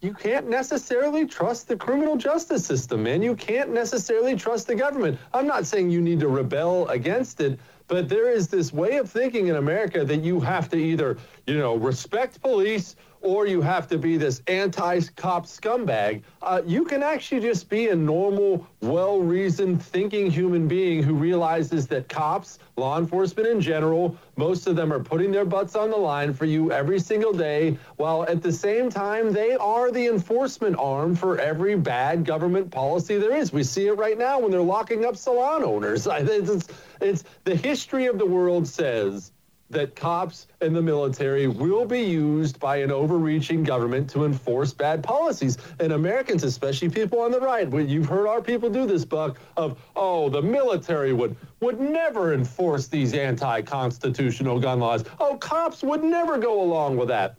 you can't necessarily trust the criminal justice system, man. You can't necessarily trust the government. I'm not saying you need to rebel against it, but there is this way of thinking in America that you have to either, you know, respect police or you have to be this anti-cop scumbag. Uh, you can actually just be a normal, well-reasoned, thinking human being who realizes that cops, law enforcement in general, most of them are putting their butts on the line for you every single day, while at the same time, they are the enforcement arm for every bad government policy there is. We see it right now when they're locking up salon owners. It's, (laughs) it's, it's the history of the world says that cops and the military will be used by an overreaching government to enforce bad policies. And Americans, especially people on the right, well, you've heard our people do this, Buck, of, oh, the military would, would never enforce these anti-constitutional gun laws. Oh, cops would never go along with that.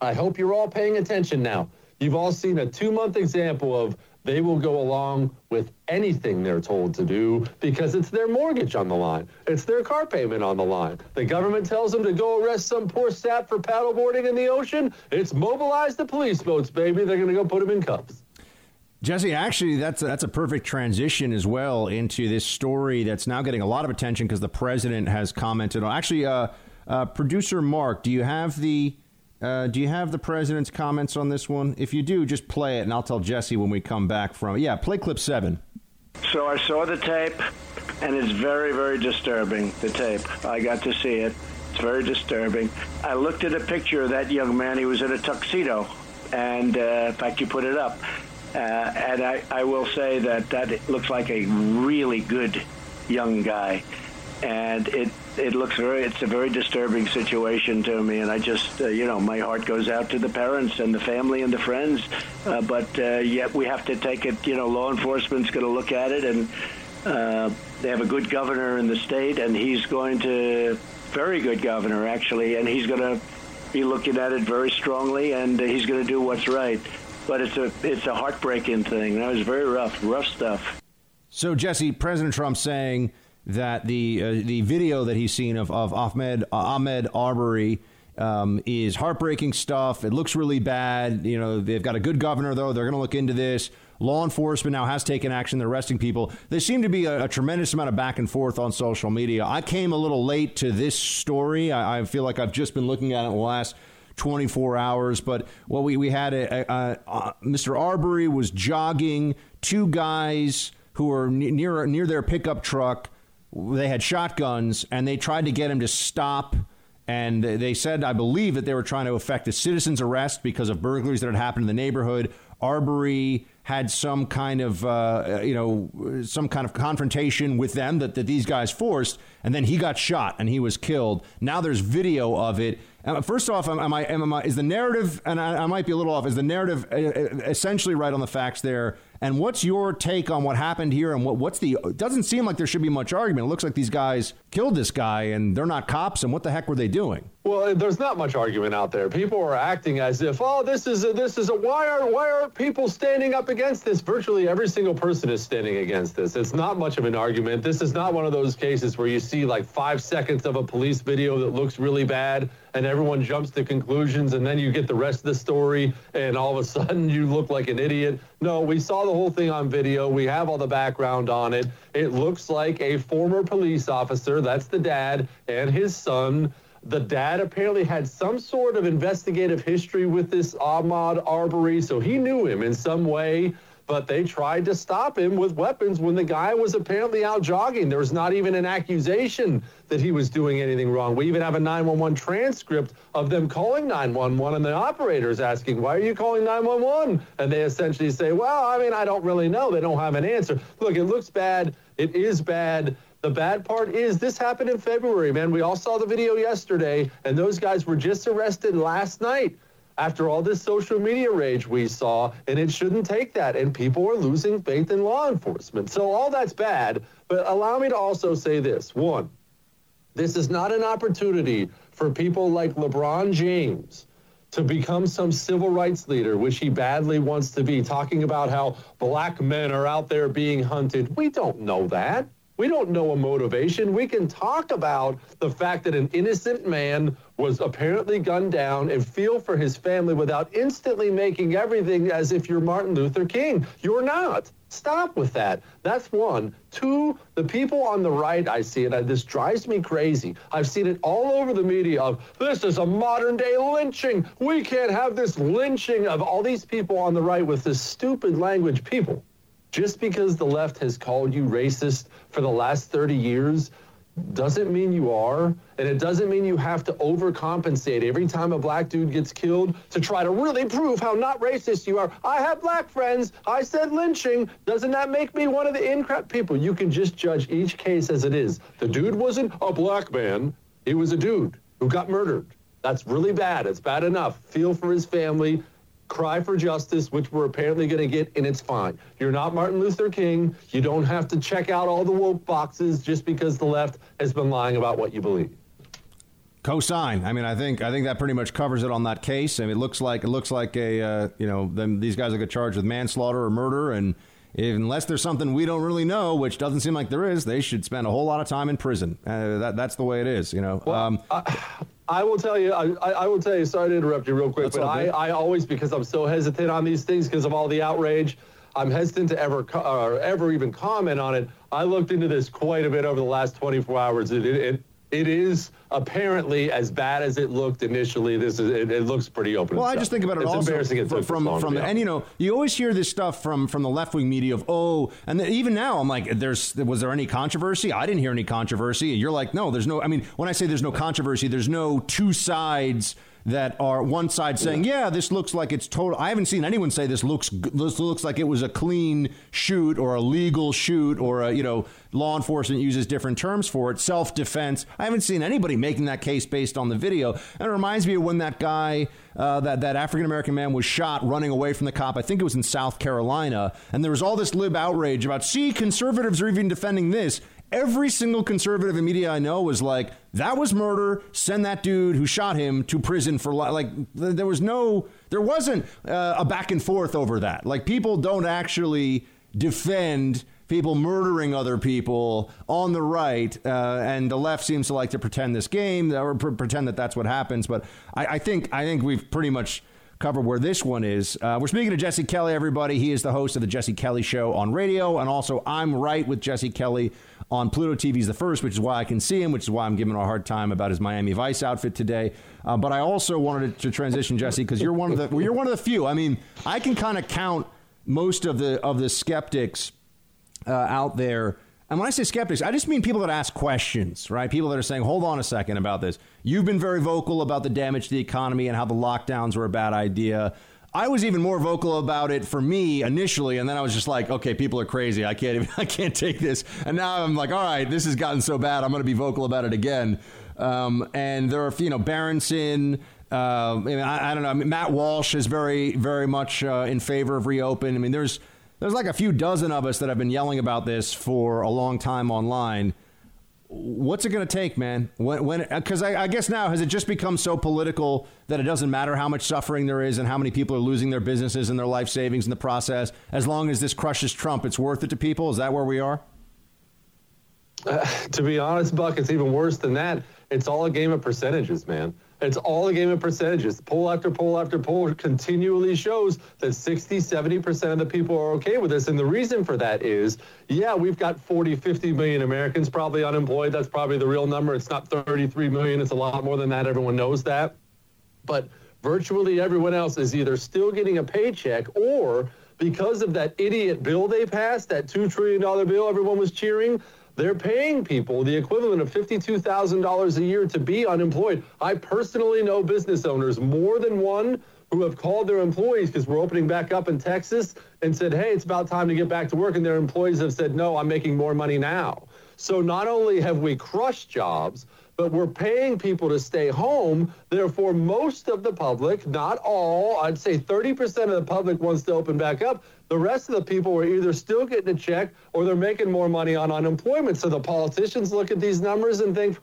I hope you're all paying attention now. You've all seen a two-month example of they will go along with anything they're told to do because it's their mortgage on the line. It's their car payment on the line. The government tells them to go arrest some poor sap for paddleboarding in the ocean. It's mobilize the police boats, baby. They're going to go put them in cuffs. Jesse, actually, that's a, that's a perfect transition as well into this story that's now getting a lot of attention because the president has commented on. Actually, uh, uh, producer Mark, do you have the uh, do you have the president's comments on this one? If you do, just play it, and I'll tell Jesse when we come back from. Yeah, play clip seven. So I saw the tape, and it's very, very disturbing, the tape. I got to see it. It's very disturbing. I looked at a picture of that young man. He was in a tuxedo, and uh, in fact, you put it up. Uh, and I, I will say that that looks like a really good young guy. And it it looks very. It's a very disturbing situation to me, and I just, uh, you know, my heart goes out to the parents and the family and the friends. Uh, but uh, yet we have to take it. You know, law enforcement's going to look at it, and uh, they have a good governor in the state, and he's going to very good governor actually, and he's going to be looking at it very strongly, and he's going to do what's right. But it's a it's a heartbreaking thing. That was very rough, rough stuff. So Jesse, President Trump saying that the uh, the video that he's seen of of Ahmaud uh, Ahmaud Arbery. Um, is heartbreaking stuff. It looks really bad. You know, they've got a good governor, though. They're going to look into this. Law enforcement now has taken action. They're arresting people. There seemed to be a, a, tremendous amount of back and forth on social media. I came a little late to this story. I, I feel like I've just been looking at it in the last 24 hours. But well, we, we had a, a, a Mr. Arbery was jogging. Two guys who were near near their pickup truck. They had shotguns and they tried to get him to stop. And they said, I believe, that they were trying to effect a citizen's arrest because of burglaries that had happened in the neighborhood. Arbery had some kind of uh, you know some kind of confrontation with them that, that these guys forced, and then he got shot and he was killed. Now there's video of it. Uh, first off, am, I, am I, is the narrative, and I, I, might be a little off, is the narrative uh, uh, essentially right on the facts there? And what's your take on what happened here? And what, what's the? It doesn't seem like there should be much argument. It looks like these guys killed this guy, and they're not cops. And what the heck were they doing? Well, there's not much argument out there. People are acting as if, oh, this is a, this is a why are why are people standing up against this? Virtually every single person is standing against this. It's not much of an argument. This is not one of those cases where you see like five seconds of a police video that looks really bad and everyone jumps to conclusions and then you get the rest of the story and all of a sudden (laughs) you look like an idiot. No, we saw the whole thing on video. We have all the background on it. It looks like a former police officer, that's the dad, and his son. The dad apparently had some sort of investigative history with this Ahmaud Arbery, so he knew him in some way but they tried to stop him with weapons when the guy was apparently out jogging. There was not even an accusation that he was doing anything wrong. We even have a 911 transcript of them calling 911 and the operators asking, Why are you calling 911? And they essentially say, Well, I mean, I don't really know. They don't have an answer. Look, it looks bad. It is bad. The bad part is this happened in February, man. We all saw the video yesterday, and those guys were just arrested last night after all this social media rage we saw, and it shouldn't take that. And people are losing faith in law enforcement. So all that's bad. But allow me to also say this one, this is not an opportunity for people like LeBron James to become some civil rights leader, which he badly wants to be, talking about how black men are out there being hunted. We don't know that. We don't know a motivation. We can talk about the fact that an innocent man was apparently gunned down and feel for his family without instantly making everything as if you're Martin Luther King. You're not. Stop with that. That's one. Two, the people on the right, I see it. This drives me crazy. I've seen it all over the media of this is a modern day lynching. We can't have this lynching of all these people on the right with this stupid language. People, just because the left has called you racist for the last 30 years doesn't mean you are, and it doesn't mean you have to overcompensate every time a black dude gets killed to try to really prove how not racist you are. I have black friends. I said lynching. Doesn't that make me one of the incredible people? You can just judge each case as it is. The dude wasn't a black man. He was a dude who got murdered. That's really bad. It's bad enough. Feel for his family cry for justice, which we're apparently going to get, and it's fine. You're not Martin Luther King. You don't have to check out all the woke boxes just because the left has been lying about what you believe. Co-sign. I mean, I think I think that pretty much covers it on that case. I mean, it looks like it looks like a uh, you know them these guys will get charged with manslaughter or murder, and unless there's something we don't really know, which doesn't seem like there is, they should spend a whole lot of time in prison. Uh, that that's the way it is, you know. Well, um, I will tell you, I, I, will tell you, sorry to interrupt you real quick, but I, I always, because I'm so hesitant on these things because of all the outrage, I'm hesitant to ever uh, ever even comment on it. I looked into this quite a bit over the last 24 hours. It, it, it is apparently as bad as it looked initially. This is it, it looks pretty open. Well, I just think about it it's also embarrassing it from from, from and you know you always hear this stuff from from the left wing media of oh and even now I'm like there's was there any controversy? I didn't hear any controversy. And you're like no, there's no. I mean when I say there's no controversy, there's no two sides that are one side saying, "Yeah, this looks like it's total." I haven't seen anyone say this looks this looks like it was a clean shoot or a legal shoot or a you know law enforcement uses different terms for it, self defense. I haven't seen anybody making that case based on the video. And it reminds me of when that guy, uh, that that African American man, was shot running away from the cop. I think it was in South Carolina, and there was all this lib outrage about, see, conservatives are even defending this. Every single conservative in media I know was like, that was murder. Send that dude who shot him to prison for life. Like, there was no, there wasn't uh, a back and forth over that. Like, people don't actually defend people murdering other people on the right, uh, and the left seems to like to pretend this game or pr- pretend that that's what happens. But I, I think I think we've pretty much cover where this one is. Uh, we're speaking to Jesse Kelly, everybody. He is the host of the Jesse Kelly Show on radio, and also I'm right with Jesse Kelly on Pluto TV's The First, which is why I can see him, which is why I'm giving him a hard time about his Miami Vice outfit today. Uh, but I also wanted to transition, Jesse, because you're one of the well, you're one of the few. I mean, I can kind of count most of the of the skeptics uh, out there. And when I say skeptics, I just mean people that ask questions, right? People that are saying, hold on a second about this. You've been very vocal about the damage to the economy and how the lockdowns were a bad idea. I was even more vocal about it for me initially, and then I was just like, okay, people are crazy. I can't even, (laughs) I can't take this. And now I'm like, all right, this has gotten so bad. I'm going to be vocal about it again. Um, and there are, you know, Berenson. Uh, I, I, don't know. I mean, Matt Walsh is very, very much uh, in favor of reopen. I mean, there's there's like a few dozen of us that have been yelling about this for a long time online what's it going to take, man? When, when, because I, I, guess now has it just become so political that it doesn't matter how much suffering there is and how many people are losing their businesses and their life savings in the process. As long as this crushes Trump, it's worth it to people. Is that where we are? Uh, (laughs) to be honest, Buck, it's even worse than that. It's all a game of percentages, man. It's all a game of percentages. Poll after poll after poll continually shows that 60, 70% of the people are okay with this. And the reason for that is, yeah, we've got 40, 50 million Americans probably unemployed. That's probably the real number. It's not 33 million. It's a lot more than that. Everyone knows that. But virtually everyone else is either still getting a paycheck or because of that idiot bill they passed, that $2 trillion bill everyone was cheering, they're paying people the equivalent of $52,000 a year to be unemployed. I personally know business owners, more than one, who have called their employees because we're opening back up in Texas and said, hey, it's about time to get back to work. And their employees have said, no, I'm making more money now. So not only have we crushed jobs, but we're paying people to stay home. Therefore, most of the public, not all, I'd say 30% of the public wants to open back up. The rest of the people are either still getting a check or they're making more money on unemployment. So the politicians look at these numbers and think,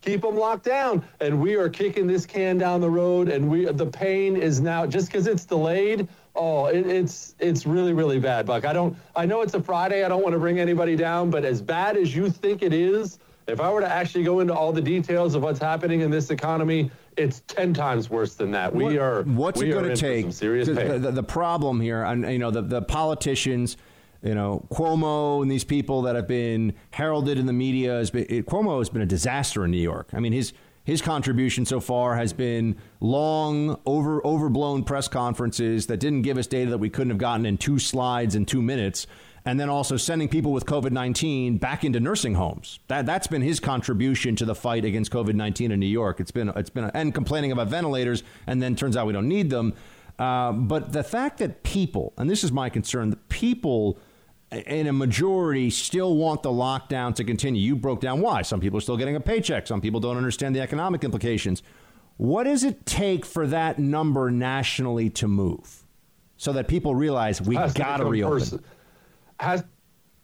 keep them locked down. And we are kicking this can down the road. And we the pain is now just because it's delayed. Oh, it, it's it's really really bad, Buck. I don't. I know it's a Friday. I don't want to bring anybody down, but as bad as you think it is, if I were to actually go into all the details of what's happening in this economy, it's 10 times worse than that. We are What's we it going to take? serious pain. The, the, the, problem here, and you know, the, the politicians, you know, Cuomo and these people that have been heralded in the media has been it, Cuomo has been a disaster in New York. I mean, his his contribution so far has been long, over overblown press conferences that didn't give us data that we couldn't have gotten in two slides in two minutes and then also sending people with COVID 19 back into nursing homes. That, that's been his contribution to the fight against COVID 19 in New York. It's been, it's been, and complaining about ventilators, and then turns out we don't need them. Uh, but the fact that people, and this is my concern, the people in a majority still want the lockdown to continue. You broke down why. Some people are still getting a paycheck, some people don't understand the economic implications. What does it take for that number nationally to move so that people realize we've got to reopen? Pers- has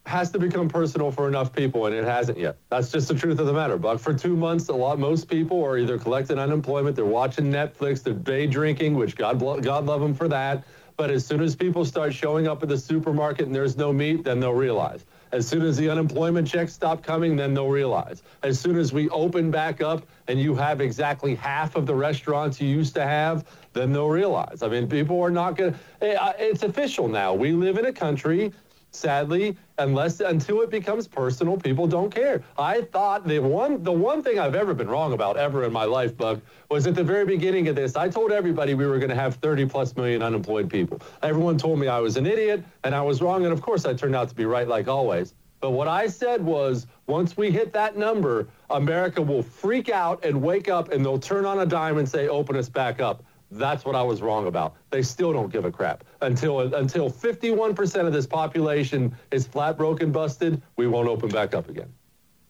has to become personal for enough people, and it hasn't yet. That's just the truth of the matter. But for two months, a lot, most people are either collecting unemployment, they're watching Netflix, they're day drinking, which God, God love them for that. But as soon as people start showing up at the supermarket and there's no meat, then they'll realize. As soon as the unemployment checks stop coming, then they'll realize. As soon as we open back up and you have exactly half of the restaurants you used to have, then they'll realize. I mean, people are not going to. Eh, it's official now. We live in a country sadly, unless until it becomes personal, people don't care. I thought the one the one thing I've ever been wrong about ever in my life, Buck, was at the very beginning of this. I told everybody we were going to have 30 plus million unemployed people. Everyone told me I was an idiot and I was wrong, and of course I turned out to be right like always. But what I said was once we hit that number, America will freak out and wake up and they'll turn on a dime and say, open us back up. That's what I was wrong about. They still don't give a crap. Until until 51% of this population is flat broken busted, we won't open back up again.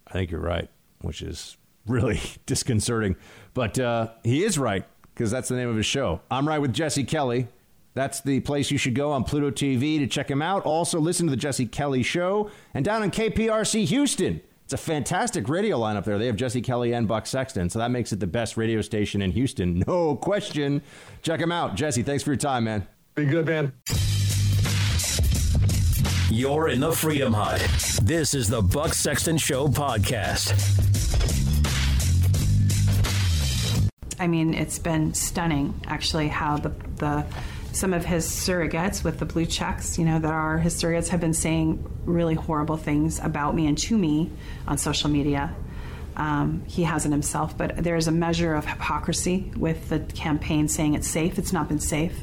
I think you're right, which is really (laughs) disconcerting. But uh, he is right because that's the name of his show. I'm right with Jesse Kelly. That's the place you should go on Pluto TV to check him out. Also, listen to the Jesse Kelly Show. And down on KPRC Houston, it's a fantastic radio lineup there. They have Jesse Kelly and Buck Sexton, so that makes it the best radio station in Houston. (laughs) No question. Check them out. Jesse, thanks for your time, man. Be good, man. You're in the Freedom Hut. This is the Buck Sexton Show podcast. I mean, it's been stunning, actually, how the the some of his surrogates with the blue checks, you know, that are his surrogates have been saying really horrible things about me and to me on social media. Um, he hasn't himself, but there's a measure of hypocrisy with the campaign saying it's safe. It's not been safe.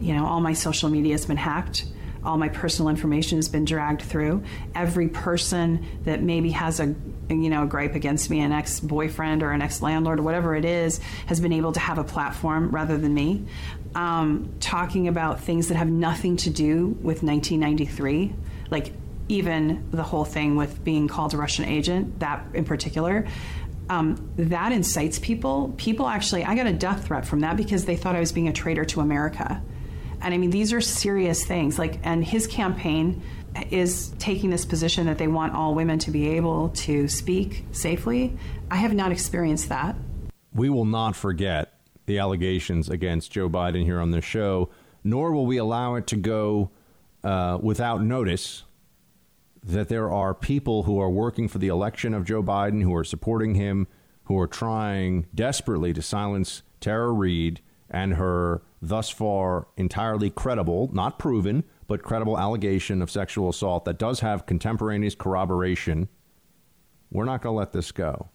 You know, all my social media has been hacked. All my personal information has been dragged through. Every person that maybe has a you know a gripe against me, an ex-boyfriend or an ex-landlord or whatever it is, has been able to have a platform rather than me, um, talking about things that have nothing to do with 1993, like even the whole thing with being called a Russian agent, that in particular. Um, that incites people. People actually, I got a death threat from that because they thought I was being a traitor to America. And I mean, these are serious things. Like, and his campaign is taking this position that they want all women to be able to speak safely. I have not experienced that. We will not forget the allegations against Joe Biden here on this show, nor will we allow it to go uh, without notice that there are people who are working for the election of Joe Biden, who are supporting him, who are trying desperately to silence Tara Reade and her thus far entirely credible, not proven, but credible allegation of sexual assault that does have contemporaneous corroboration. We're not going to let this go.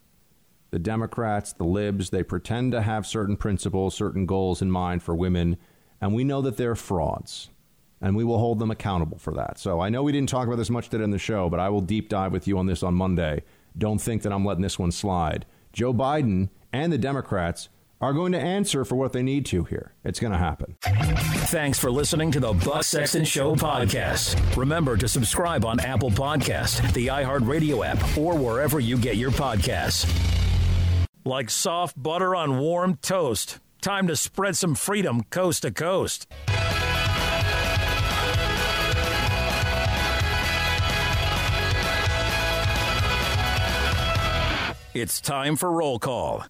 The Democrats, the libs, they pretend to have certain principles, certain goals in mind for women, and we know that they're frauds. And we will hold them accountable for that. So I know we didn't talk about this much today in the show, but I will deep dive with you on this on Monday. Don't think that I'm letting this one slide. Joe Biden and the Democrats are going to answer for what they need to here. It's going to happen. Thanks for listening to the Buck Sexton Show podcast. Remember to subscribe on Apple Podcast, the iHeartRadio app, or wherever you get your podcasts. Like soft butter on warm toast. Time to spread some freedom coast to coast. It's time for roll call.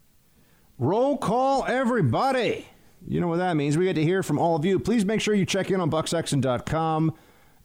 Roll call, everybody. You know what that means. We get to hear from all of you. Please make sure you check in on bucksexton.com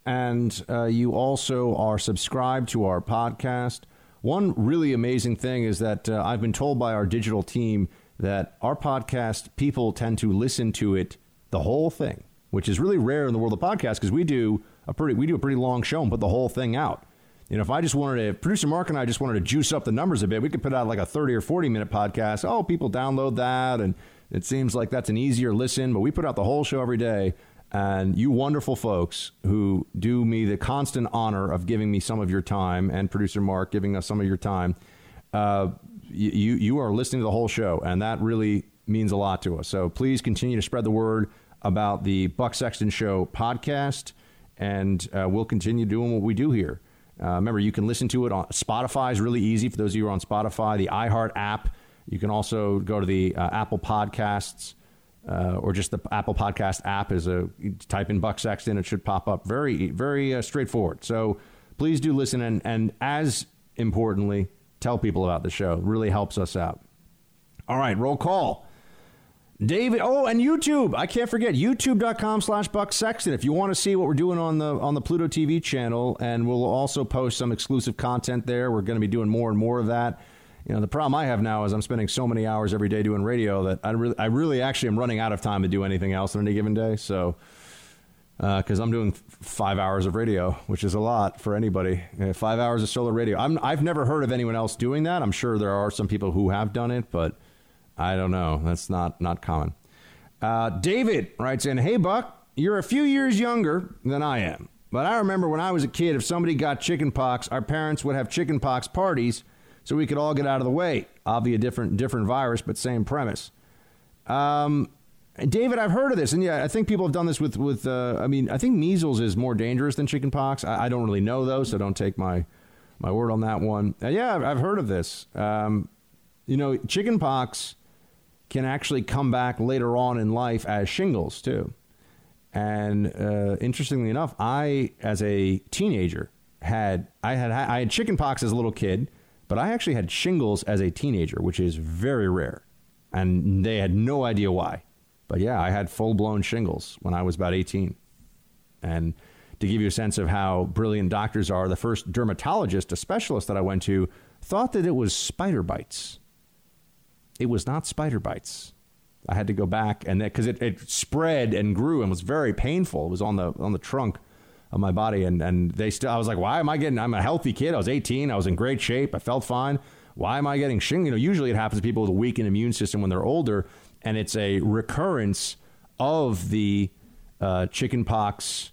and uh, you also are subscribed to our podcast. One really amazing thing is that uh, I've been told by our digital team that our podcast, people tend to listen to it the whole thing, which is really rare in the world of podcasts because we do a pretty we do a pretty long show and put the whole thing out. You know, if I just wanted to, producer Mark and I just wanted to juice up the numbers a bit, we could put out like a 30 or 40 minute podcast. Oh, people download that, and it seems like that's an easier listen, but we put out the whole show every day. And you wonderful folks who do me the constant honor of giving me some of your time, and producer Mark giving us some of your time, uh, you, you are listening to the whole show, and that really means a lot to us. So please continue to spread the word about the Buck Sexton Show podcast, and uh, we'll continue doing what we do here. Uh, remember, you can listen to it on Spotify. is really easy for those of you who are on Spotify. The iHeart app. You can also go to the uh, Apple Podcasts uh, or just the Apple Podcast app. Is a type in Buck Sexton, it should pop up. Very, very uh, straightforward. So please do listen, and and as importantly, tell people about the show. It really helps us out. All right, roll call. David, oh, and YouTube. I can't forget youtube.com slash Buck Sexton. If you want to see what we're doing on the on the Pluto TV channel, and we'll also post some exclusive content there. We're going to be doing more and more of that. You know, the problem I have now is I'm spending so many hours every day doing radio that I really, I really actually am running out of time to do anything else on any given day. So, because uh, I'm doing five hours of radio, which is a lot for anybody. Five hours of solo radio. I'm, I've never heard of anyone else doing that. I'm sure there are some people who have done it, but I don't know. That's not not common. Uh, David writes in, "Hey Buck, you're a few years younger than I am. But I remember when I was a kid, if somebody got chicken pox, our parents would have chicken pox parties so we could all get out of the way. Obviously, different different virus, but same premise. Um, David, I've heard of this, and yeah, I think people have done this with with. Uh, I mean, I think measles is more dangerous than chickenpox. I, I, don't really know though, so don't take my my word on that one. Uh, yeah, I've, I've, heard of this. Um, you know, chickenpox can actually come back later on in life as shingles too. And uh, interestingly enough, I, as a teenager, had I had I had chicken pox as a little kid, but I actually had shingles as a teenager, which is very rare, and they had no idea why. But yeah, I had full blown shingles when I was about 18. And to give you a sense of how brilliant doctors are, the first dermatologist, a specialist that I went to, thought that it was spider bites. It was not spider bites. I had to go back and because it, it spread and grew and was very painful. It was on the on the trunk of my body and and they still. I was like, why am I getting? I'm a healthy kid. I was 18. I was in great shape. I felt fine. Why am I getting shingles? You know, usually it happens to people with a weakened immune system when they're older and it's a recurrence of the uh, chickenpox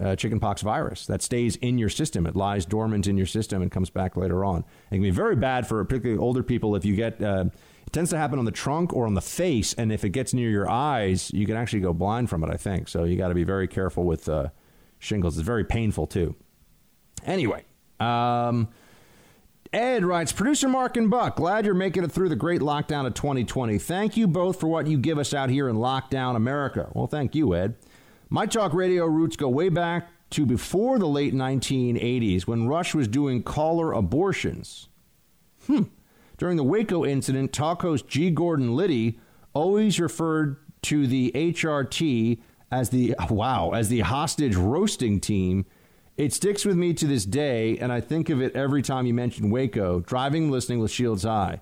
uh, chickenpox virus that stays in your system. It lies dormant in your system and comes back later on. It can be very bad for particularly older people if you get. Uh, it tends to happen on the trunk or on the face, and if it gets near your eyes, you can actually go blind from it. I think so. You got to be very careful with uh, shingles. It's very painful too. Anyway, um, Ed writes, producer Mark and Buck, glad you're making it through the great lockdown of 2020. Thank you both for what you give us out here in lockdown America. Well, thank you, Ed. My talk radio roots go way back to before the late 1980s when Rush was doing caller abortions. Hmm. During the Waco incident, talk host G. Gordon Liddy always referred to the HRT as the wow, as the hostage roasting team it sticks with me to this day, and I think of it every time you mention Waco, driving, listening with Shields High.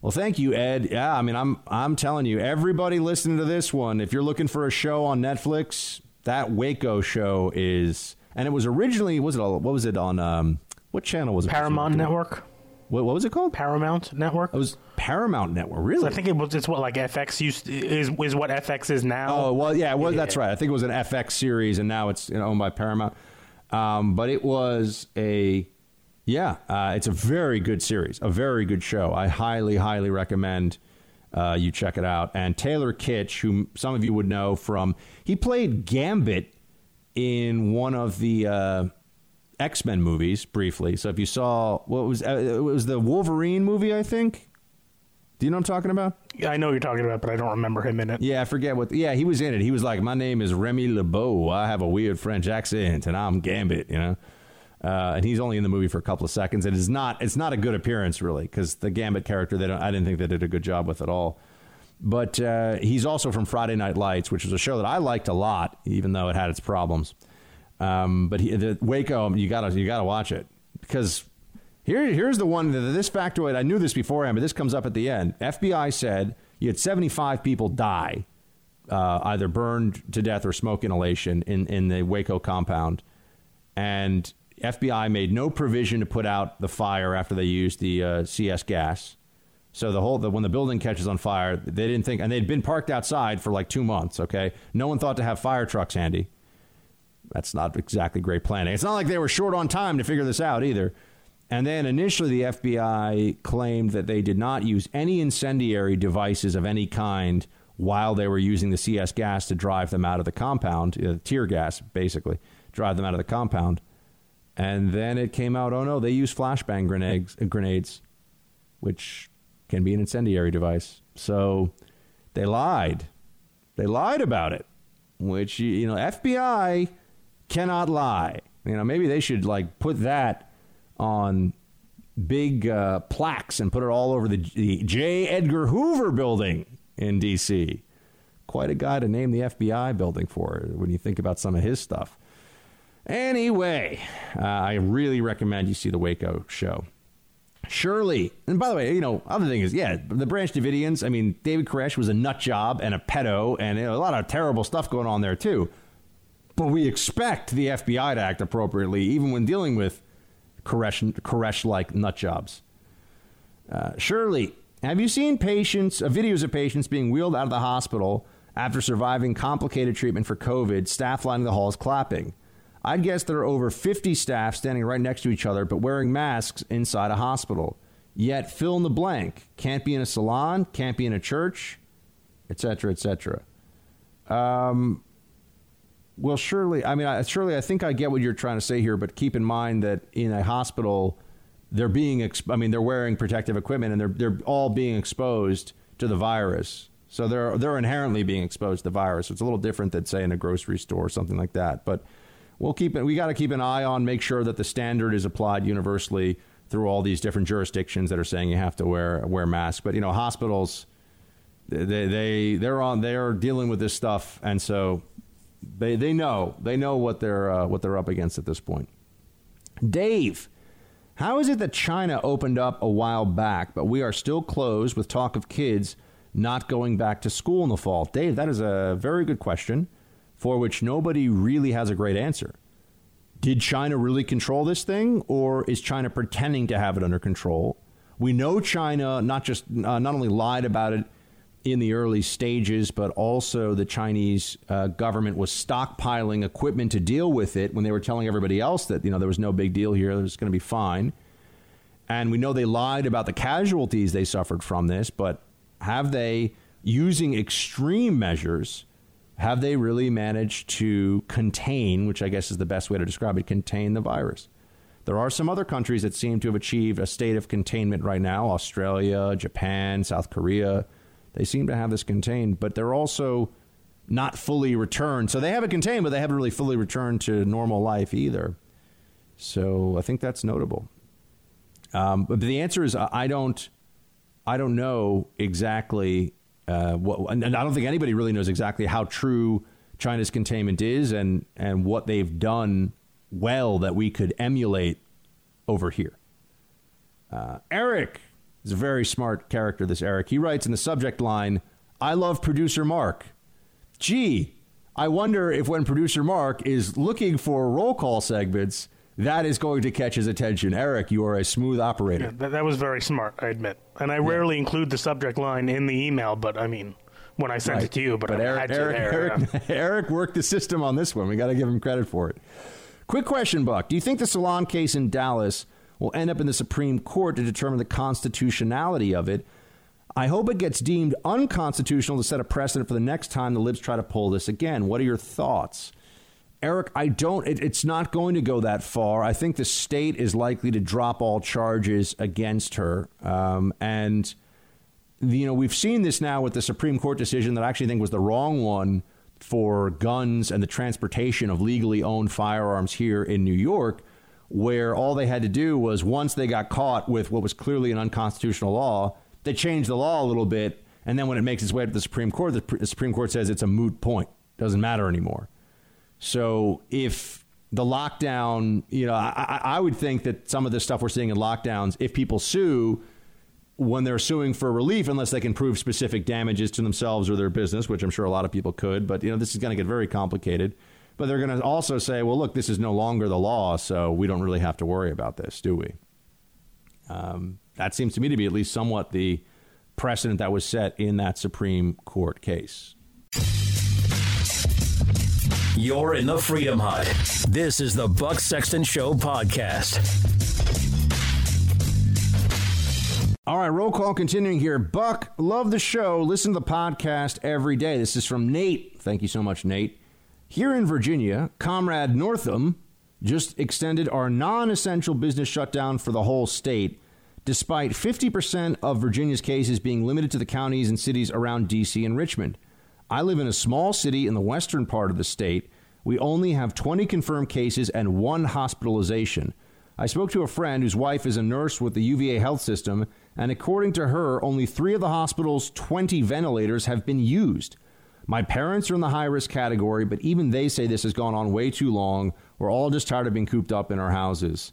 Well, thank you, Ed. Yeah, I mean, I'm I'm telling you, everybody listening to this one, if you're looking for a show on Netflix, that Waco show is, and it was originally was it all, what was it on um, what channel was it? Paramount Network. What, what was it called? Paramount Network. It was Paramount Network. Really? I think it was. It's what like FX used is is what FX is now. Oh well, yeah, well, yeah. that's right. I think it was an FX series, and now it's you know, owned by Paramount. Um, but it was a, yeah, uh, it's a very good series, a very good show. I highly, highly recommend uh, you check it out. And Taylor Kitsch, who some of you would know from, he played Gambit in one of the uh, X Men movies briefly. So if you saw what was uh, it was the Wolverine movie, I think. Do you know what I'm talking about? Yeah, I know you're talking about, but I don't remember him in it. Yeah, I forget what. Yeah, he was in it. He was like, "My name is Remy LeBeau. I have a weird French accent, and I'm Gambit." You know, uh, and he's only in the movie for a couple of seconds. It is not. It's not a good appearance, really, because the Gambit character, they don't, I didn't think they did a good job with at all. But uh, he's also from Friday Night Lights, which was a show that I liked a lot, even though it had its problems. Um, but he, the Waco, you gotta you gotta watch it because here, here's the one. This factoid, I knew this beforehand, but this comes up at the end. FBI said you had 75 people die, uh, either burned to death or smoke inhalation in, in the Waco compound. And FBI made no provision to put out the fire after they used the uh, CS gas. So the whole the, when the building catches on fire, they didn't think, and they'd been parked outside for like two months. Okay, no one thought to have fire trucks handy. That's not exactly great planning. It's not like they were short on time to figure this out either. And then initially, the FBI claimed that they did not use any incendiary devices of any kind while they were using the CS gas to drive them out of the compound, uh, tear gas, basically, drive them out of the compound. And then it came out, oh no, they use flashbang grenades, grenades, which can be an incendiary device. So they lied. They lied about it, which, you know, FBI cannot lie. You know, maybe they should like put that on big uh, plaques and put it all over the, J. Edgar Hoover building in D.C. Quite a guy to name the FBI building for when you think about some of his stuff. Anyway, uh, I really recommend you see the Waco show. Surely, and by the way, you know, other thing is, yeah, the Branch Davidians. I mean, David Koresh was a nut job and a pedo, and you know, a lot of terrible stuff going on there too. But we expect the FBI to act appropriately, even when dealing with Koresh like nut jobs. Uh, Shirley, have you seen patients, uh, videos of patients being wheeled out of the hospital after surviving complicated treatment for COVID, staff lining the halls clapping? I'd guess there are over 50 staff standing right next to each other but wearing masks inside a hospital. Yet fill in the blank. Can't be in a salon, can't be in a church, etc., etc. Um, well, surely, I mean, I, surely, I think I get what you're trying to say here, but keep in mind that in a hospital, they're being, exp- I mean, they're wearing protective equipment and they're they're all being exposed to the virus. So they're they're inherently being exposed to the virus. It's a little different than say in a grocery store or something like that. But we'll keep it. We got to keep an eye on, make sure that the standard is applied universally through all these different jurisdictions that are saying you have to wear wear masks. But you know, hospitals, they they they're on they're dealing with this stuff, and so they they know they know what they're uh, what they're up against at this point. Dave. How is it that China opened up a while back, but we are still closed with talk of kids not going back to school in the fall? Dave, that is a very good question for which nobody really has a great answer. Did China really control this thing, or is China pretending to have it under control? We know China not just uh, not only lied about it in the early stages, but also the Chinese uh, government was stockpiling equipment to deal with it when they were telling everybody else that you know there was no big deal here, it was going to be fine. And we know they lied about the casualties they suffered from this, but have they, using extreme measures, have they really managed to contain, which I guess is the best way to describe it, contain the virus? There are some other countries that seem to have achieved a state of containment right now Australia, Japan, South Korea. They seem to have this contained, but they're also not fully returned. So they have it contained, but they haven't really fully returned to normal life either. So I think that's notable. Um, but the answer is I don't, I don't know exactly uh, what, and I don't think anybody really knows exactly how true China's containment is and and what they've done well that we could emulate over here. Uh, Eric is a very smart character. This Eric. He writes in the subject line, "I love producer Mark." Gee, I wonder if when producer Mark is looking for roll call segments that is going to catch his attention. Eric, you are a smooth operator. Yeah, that, that, was very smart, I admit. And I yeah. rarely include the subject line in the email, but I mean, when I sent right. it to you, but, but Eric, Eric, there, Eric, yeah. (laughs) Eric worked the system on this one. We got to give him credit for it. Quick question, Buck. Do you think the Salon case in Dallas will end up in the Supreme Court to determine the constitutionality of it? I hope it gets deemed unconstitutional to set a precedent for the next time the libs try to pull this again. What are your thoughts? Eric, I don't, it, it's not going to go that far. I think the state is likely to drop all charges against her. Um, and, you know, we've seen this now with the Supreme Court decision that I actually think was the wrong one for guns and the transportation of legally owned firearms here in New York, where all they had to do was once they got caught with what was clearly an unconstitutional law, they changed the law a little bit. And then when it makes its way to the Supreme Court, the Supreme Court says it's a moot point. Doesn't matter anymore. So if the lockdown, you know, I, I would think that some of this stuff we're seeing in lockdowns, if people sue when they're suing for relief, unless they can prove specific damages to themselves or their business, which I'm sure a lot of people could, but you know, this is going to get very complicated. But they're going to also say, well, look, this is no longer the law, so we don't really have to worry about this, do we? Um, that seems to me to be at least somewhat the precedent that was set in that Supreme Court case. You're in the Freedom Hut. This is the Buck Sexton Show podcast. All right, roll call continuing here. Buck, love the show. Listen to the podcast every day. This is from Nate. Thank you so much, Nate. Here in Virginia, Comrade Northam just extended our non essential business shutdown for the whole state, despite 50% of Virginia's cases being limited to the counties and cities around D.C. and Richmond. I live in a small city in the western part of the state. We only have 20 confirmed cases and one hospitalization. I spoke to a friend whose wife is a nurse with the UVA health system, and according to her, only three of the hospital's 20 ventilators have been used. My parents are in the high risk category, but even they say this has gone on way too long. We're all just tired of being cooped up in our houses.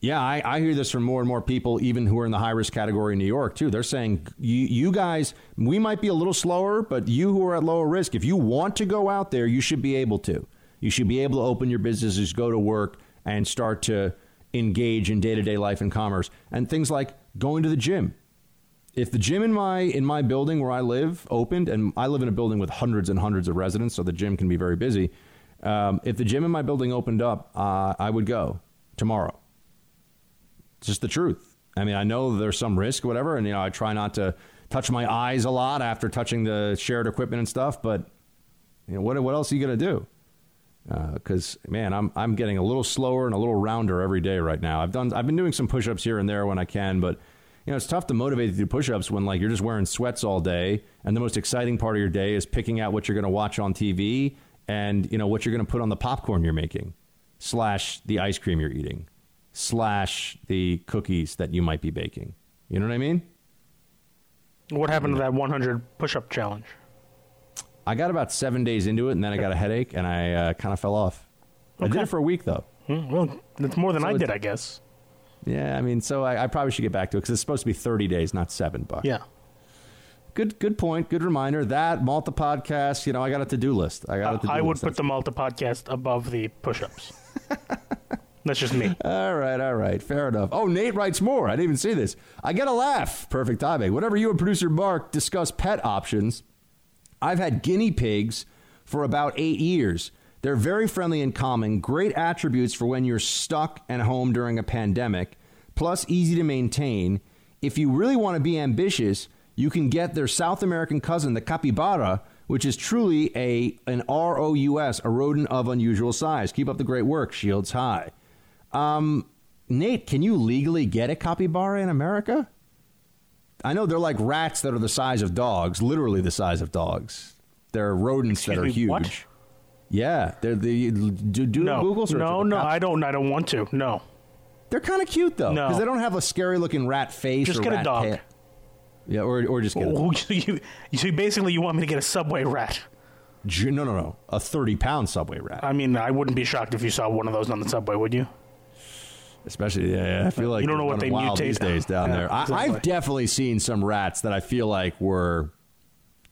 Yeah, I, I, hear this from more and more people, even who are in the high risk category in New York, too. They're saying, you, you guys, we might be a little slower, but you who are at lower risk, if you want to go out there, you should be able to. You should be able to open your businesses, go to work, and start to engage in day to day life and commerce. And things like going to the gym. If the gym in my in my building where I live opened, and I live in a building with hundreds and hundreds of residents, so the gym can be very busy Um, if the gym in my building opened up, uh, I would go tomorrow. It's just the truth. I mean, I know there's some risk, whatever, and you know, I try not to touch my eyes a lot after touching the shared equipment and stuff. But you know, what what else are you gonna do? Because uh, man, I'm I'm getting a little slower and a little rounder every day right now. I've done I've been doing some push-ups here and there when I can, but you know, it's tough to motivate to do push-ups when like you're just wearing sweats all day, and the most exciting part of your day is picking out what you're going to watch on TV and you know what you're going to put on the popcorn you're making, slash the ice cream you're eating, slash the cookies that you might be baking. You know what I mean? What happened to that 100 push-up challenge? I got about seven days into it, and then I got a headache, and I uh, kind of fell off. I did Okay. it for a week though. Hmm, Well, that's more than So I did, I guess. Yeah, I mean, so I, I probably should get back to it because it's supposed to be 30 days, not seven. Buck. Yeah. Good, good point. Good reminder. That Malta podcast. You know, I got a to do list. I got a to do I would list. put the Malta podcast above the push-ups. (laughs) that's just me. All right, all right, fair enough. Oh, Nate writes more. I didn't even see this. I get a laugh. Perfect timing. Whenever you and producer Mark discuss pet options, I've had guinea pigs for about eight years. They're very friendly and calming, great attributes for when you're stuck at home during a pandemic, plus easy to maintain. If you really want to be ambitious, you can get their South American cousin, the capybara, which is truly a an ROUS, a rodent of unusual size. Keep up the great work. Shields high. Um, Nate, can you legally get a capybara in America? I know they're like rats that are the size of dogs, literally the size of dogs. They're rodents that are me, huge. what? Yeah, they're the do, do no, a Google search. no, no, I don't. I don't want to. No, They're kind of cute though, No. because they don't have a scary looking rat face. Just get a dog. tail. Yeah, or or just get a (laughs) you, you, so basically, you want me to get a subway rat? No, no, no, a thirty pound subway rat. I mean, I wouldn't be shocked if you saw one of those on the subway, would you? Especially, yeah, I feel like You don't know what they mutate. these days down Yeah, there. I. I've definitely seen some rats that I feel like were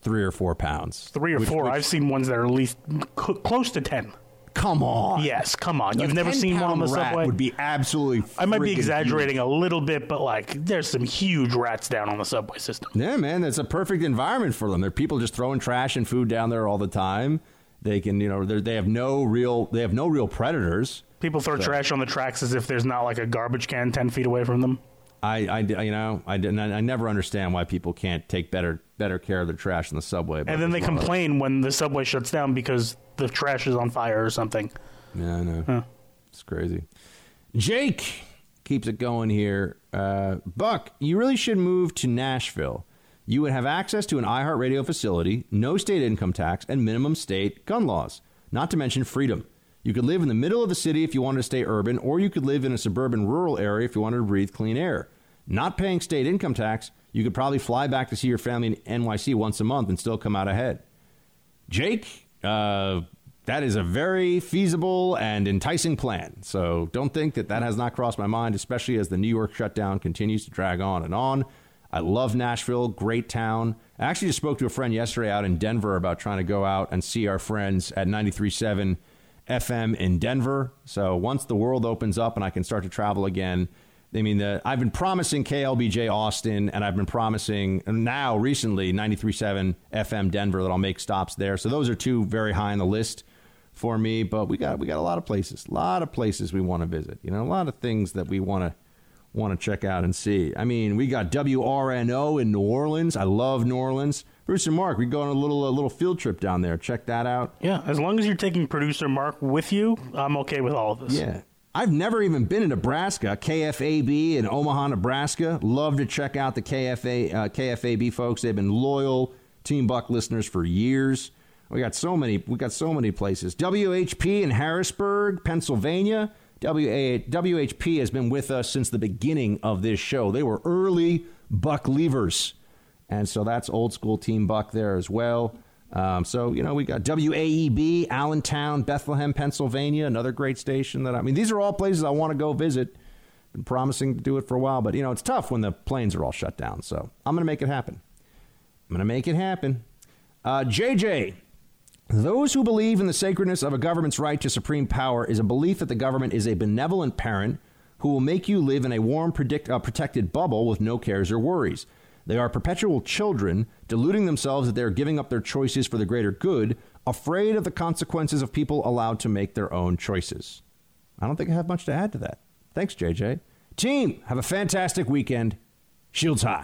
three or four pounds. Three or Which- four. which- I've seen ones that are at least c- close to ten. Come on. Yes, come on. A You've never seen one on the subway? Would be absolutely. I might be exaggerating a little bit, but like, there's some huge rats down on the subway system. Yeah, man, it's a perfect environment for them. There are people just throwing trash and food down there all the time. They can, you know, they have no real, they have no real predators. People throw So- trash on the tracks as if there's not like a garbage can ten feet away from them. I, I, you know, I, didn't- I never understand why people can't take better, better care of their trash in the subway. And then they complain when the subway shuts down because the trash is on fire or something. Yeah, I know. It's crazy. Jake keeps it going here. Uh, Buck, you really should move to Nashville. You would have access to an iHeartRadio facility, no state income tax, and minimum state gun laws, not to mention freedom. You could live in the middle of the city if you wanted to stay urban, or you could live in a suburban rural area if you wanted to breathe clean air. Not paying state income tax, you could probably fly back to see your family in NYC once a month and still come out ahead. Jake, uh, that is a very feasible and enticing plan. So don't think that that has not crossed my mind, especially as the New York shutdown continues to drag on and on. I love Nashville, great town. I actually just spoke to a friend yesterday out in Denver about trying to go out and see our friends at 93.7 FM in Denver. So once the world opens up and I can start to travel again, I mean, the, I've been promising KLBJ Austin, and I've been promising now recently 93.7 FM Denver that I'll make stops there. So those are two very high on the list for me. But we got we got a lot of places, a lot of places we want to visit. You know, a lot of things that we want to want to check out and see. I mean, we got WRNO in New Orleans. I love New Orleans. Bruce and Mark, we go on a little a little field trip down there. Check that out. Yeah, as long as you're taking producer Mark with you, I'm okay with all of this. Yeah. I've never even been in Nebraska, KFAB in Omaha, Nebraska. Love to check out the KFA, uh, KFAB folks. They've been loyal Team Buck listeners for years. We got so many. We got so many places. WHP in Harrisburg, Pennsylvania. WA, WHP has been with us since the beginning of this show. They were early Buck leavers, and so that's old school Team Buck there as well. Um, so you know we got WAEB, Allentown, Bethlehem, Pennsylvania, another great station. That I mean, these are all places I want to go visit. Been promising to do it for a while, but you know it's tough when the planes are all shut down. So I'm going to make it happen. I'm going to make it happen. Uh, JJ, those who believe in the sacredness of a government's right to supreme power is a belief that the government is a benevolent parent who will make you live in a warm, predict, uh, protected bubble with no cares or worries. They are perpetual children, deluding themselves that they are giving up their choices for the greater good, afraid of the consequences of people allowed to make their own choices. I don't think I have much to add to that. Thanks, JJ. Team, have a fantastic weekend. Shields high.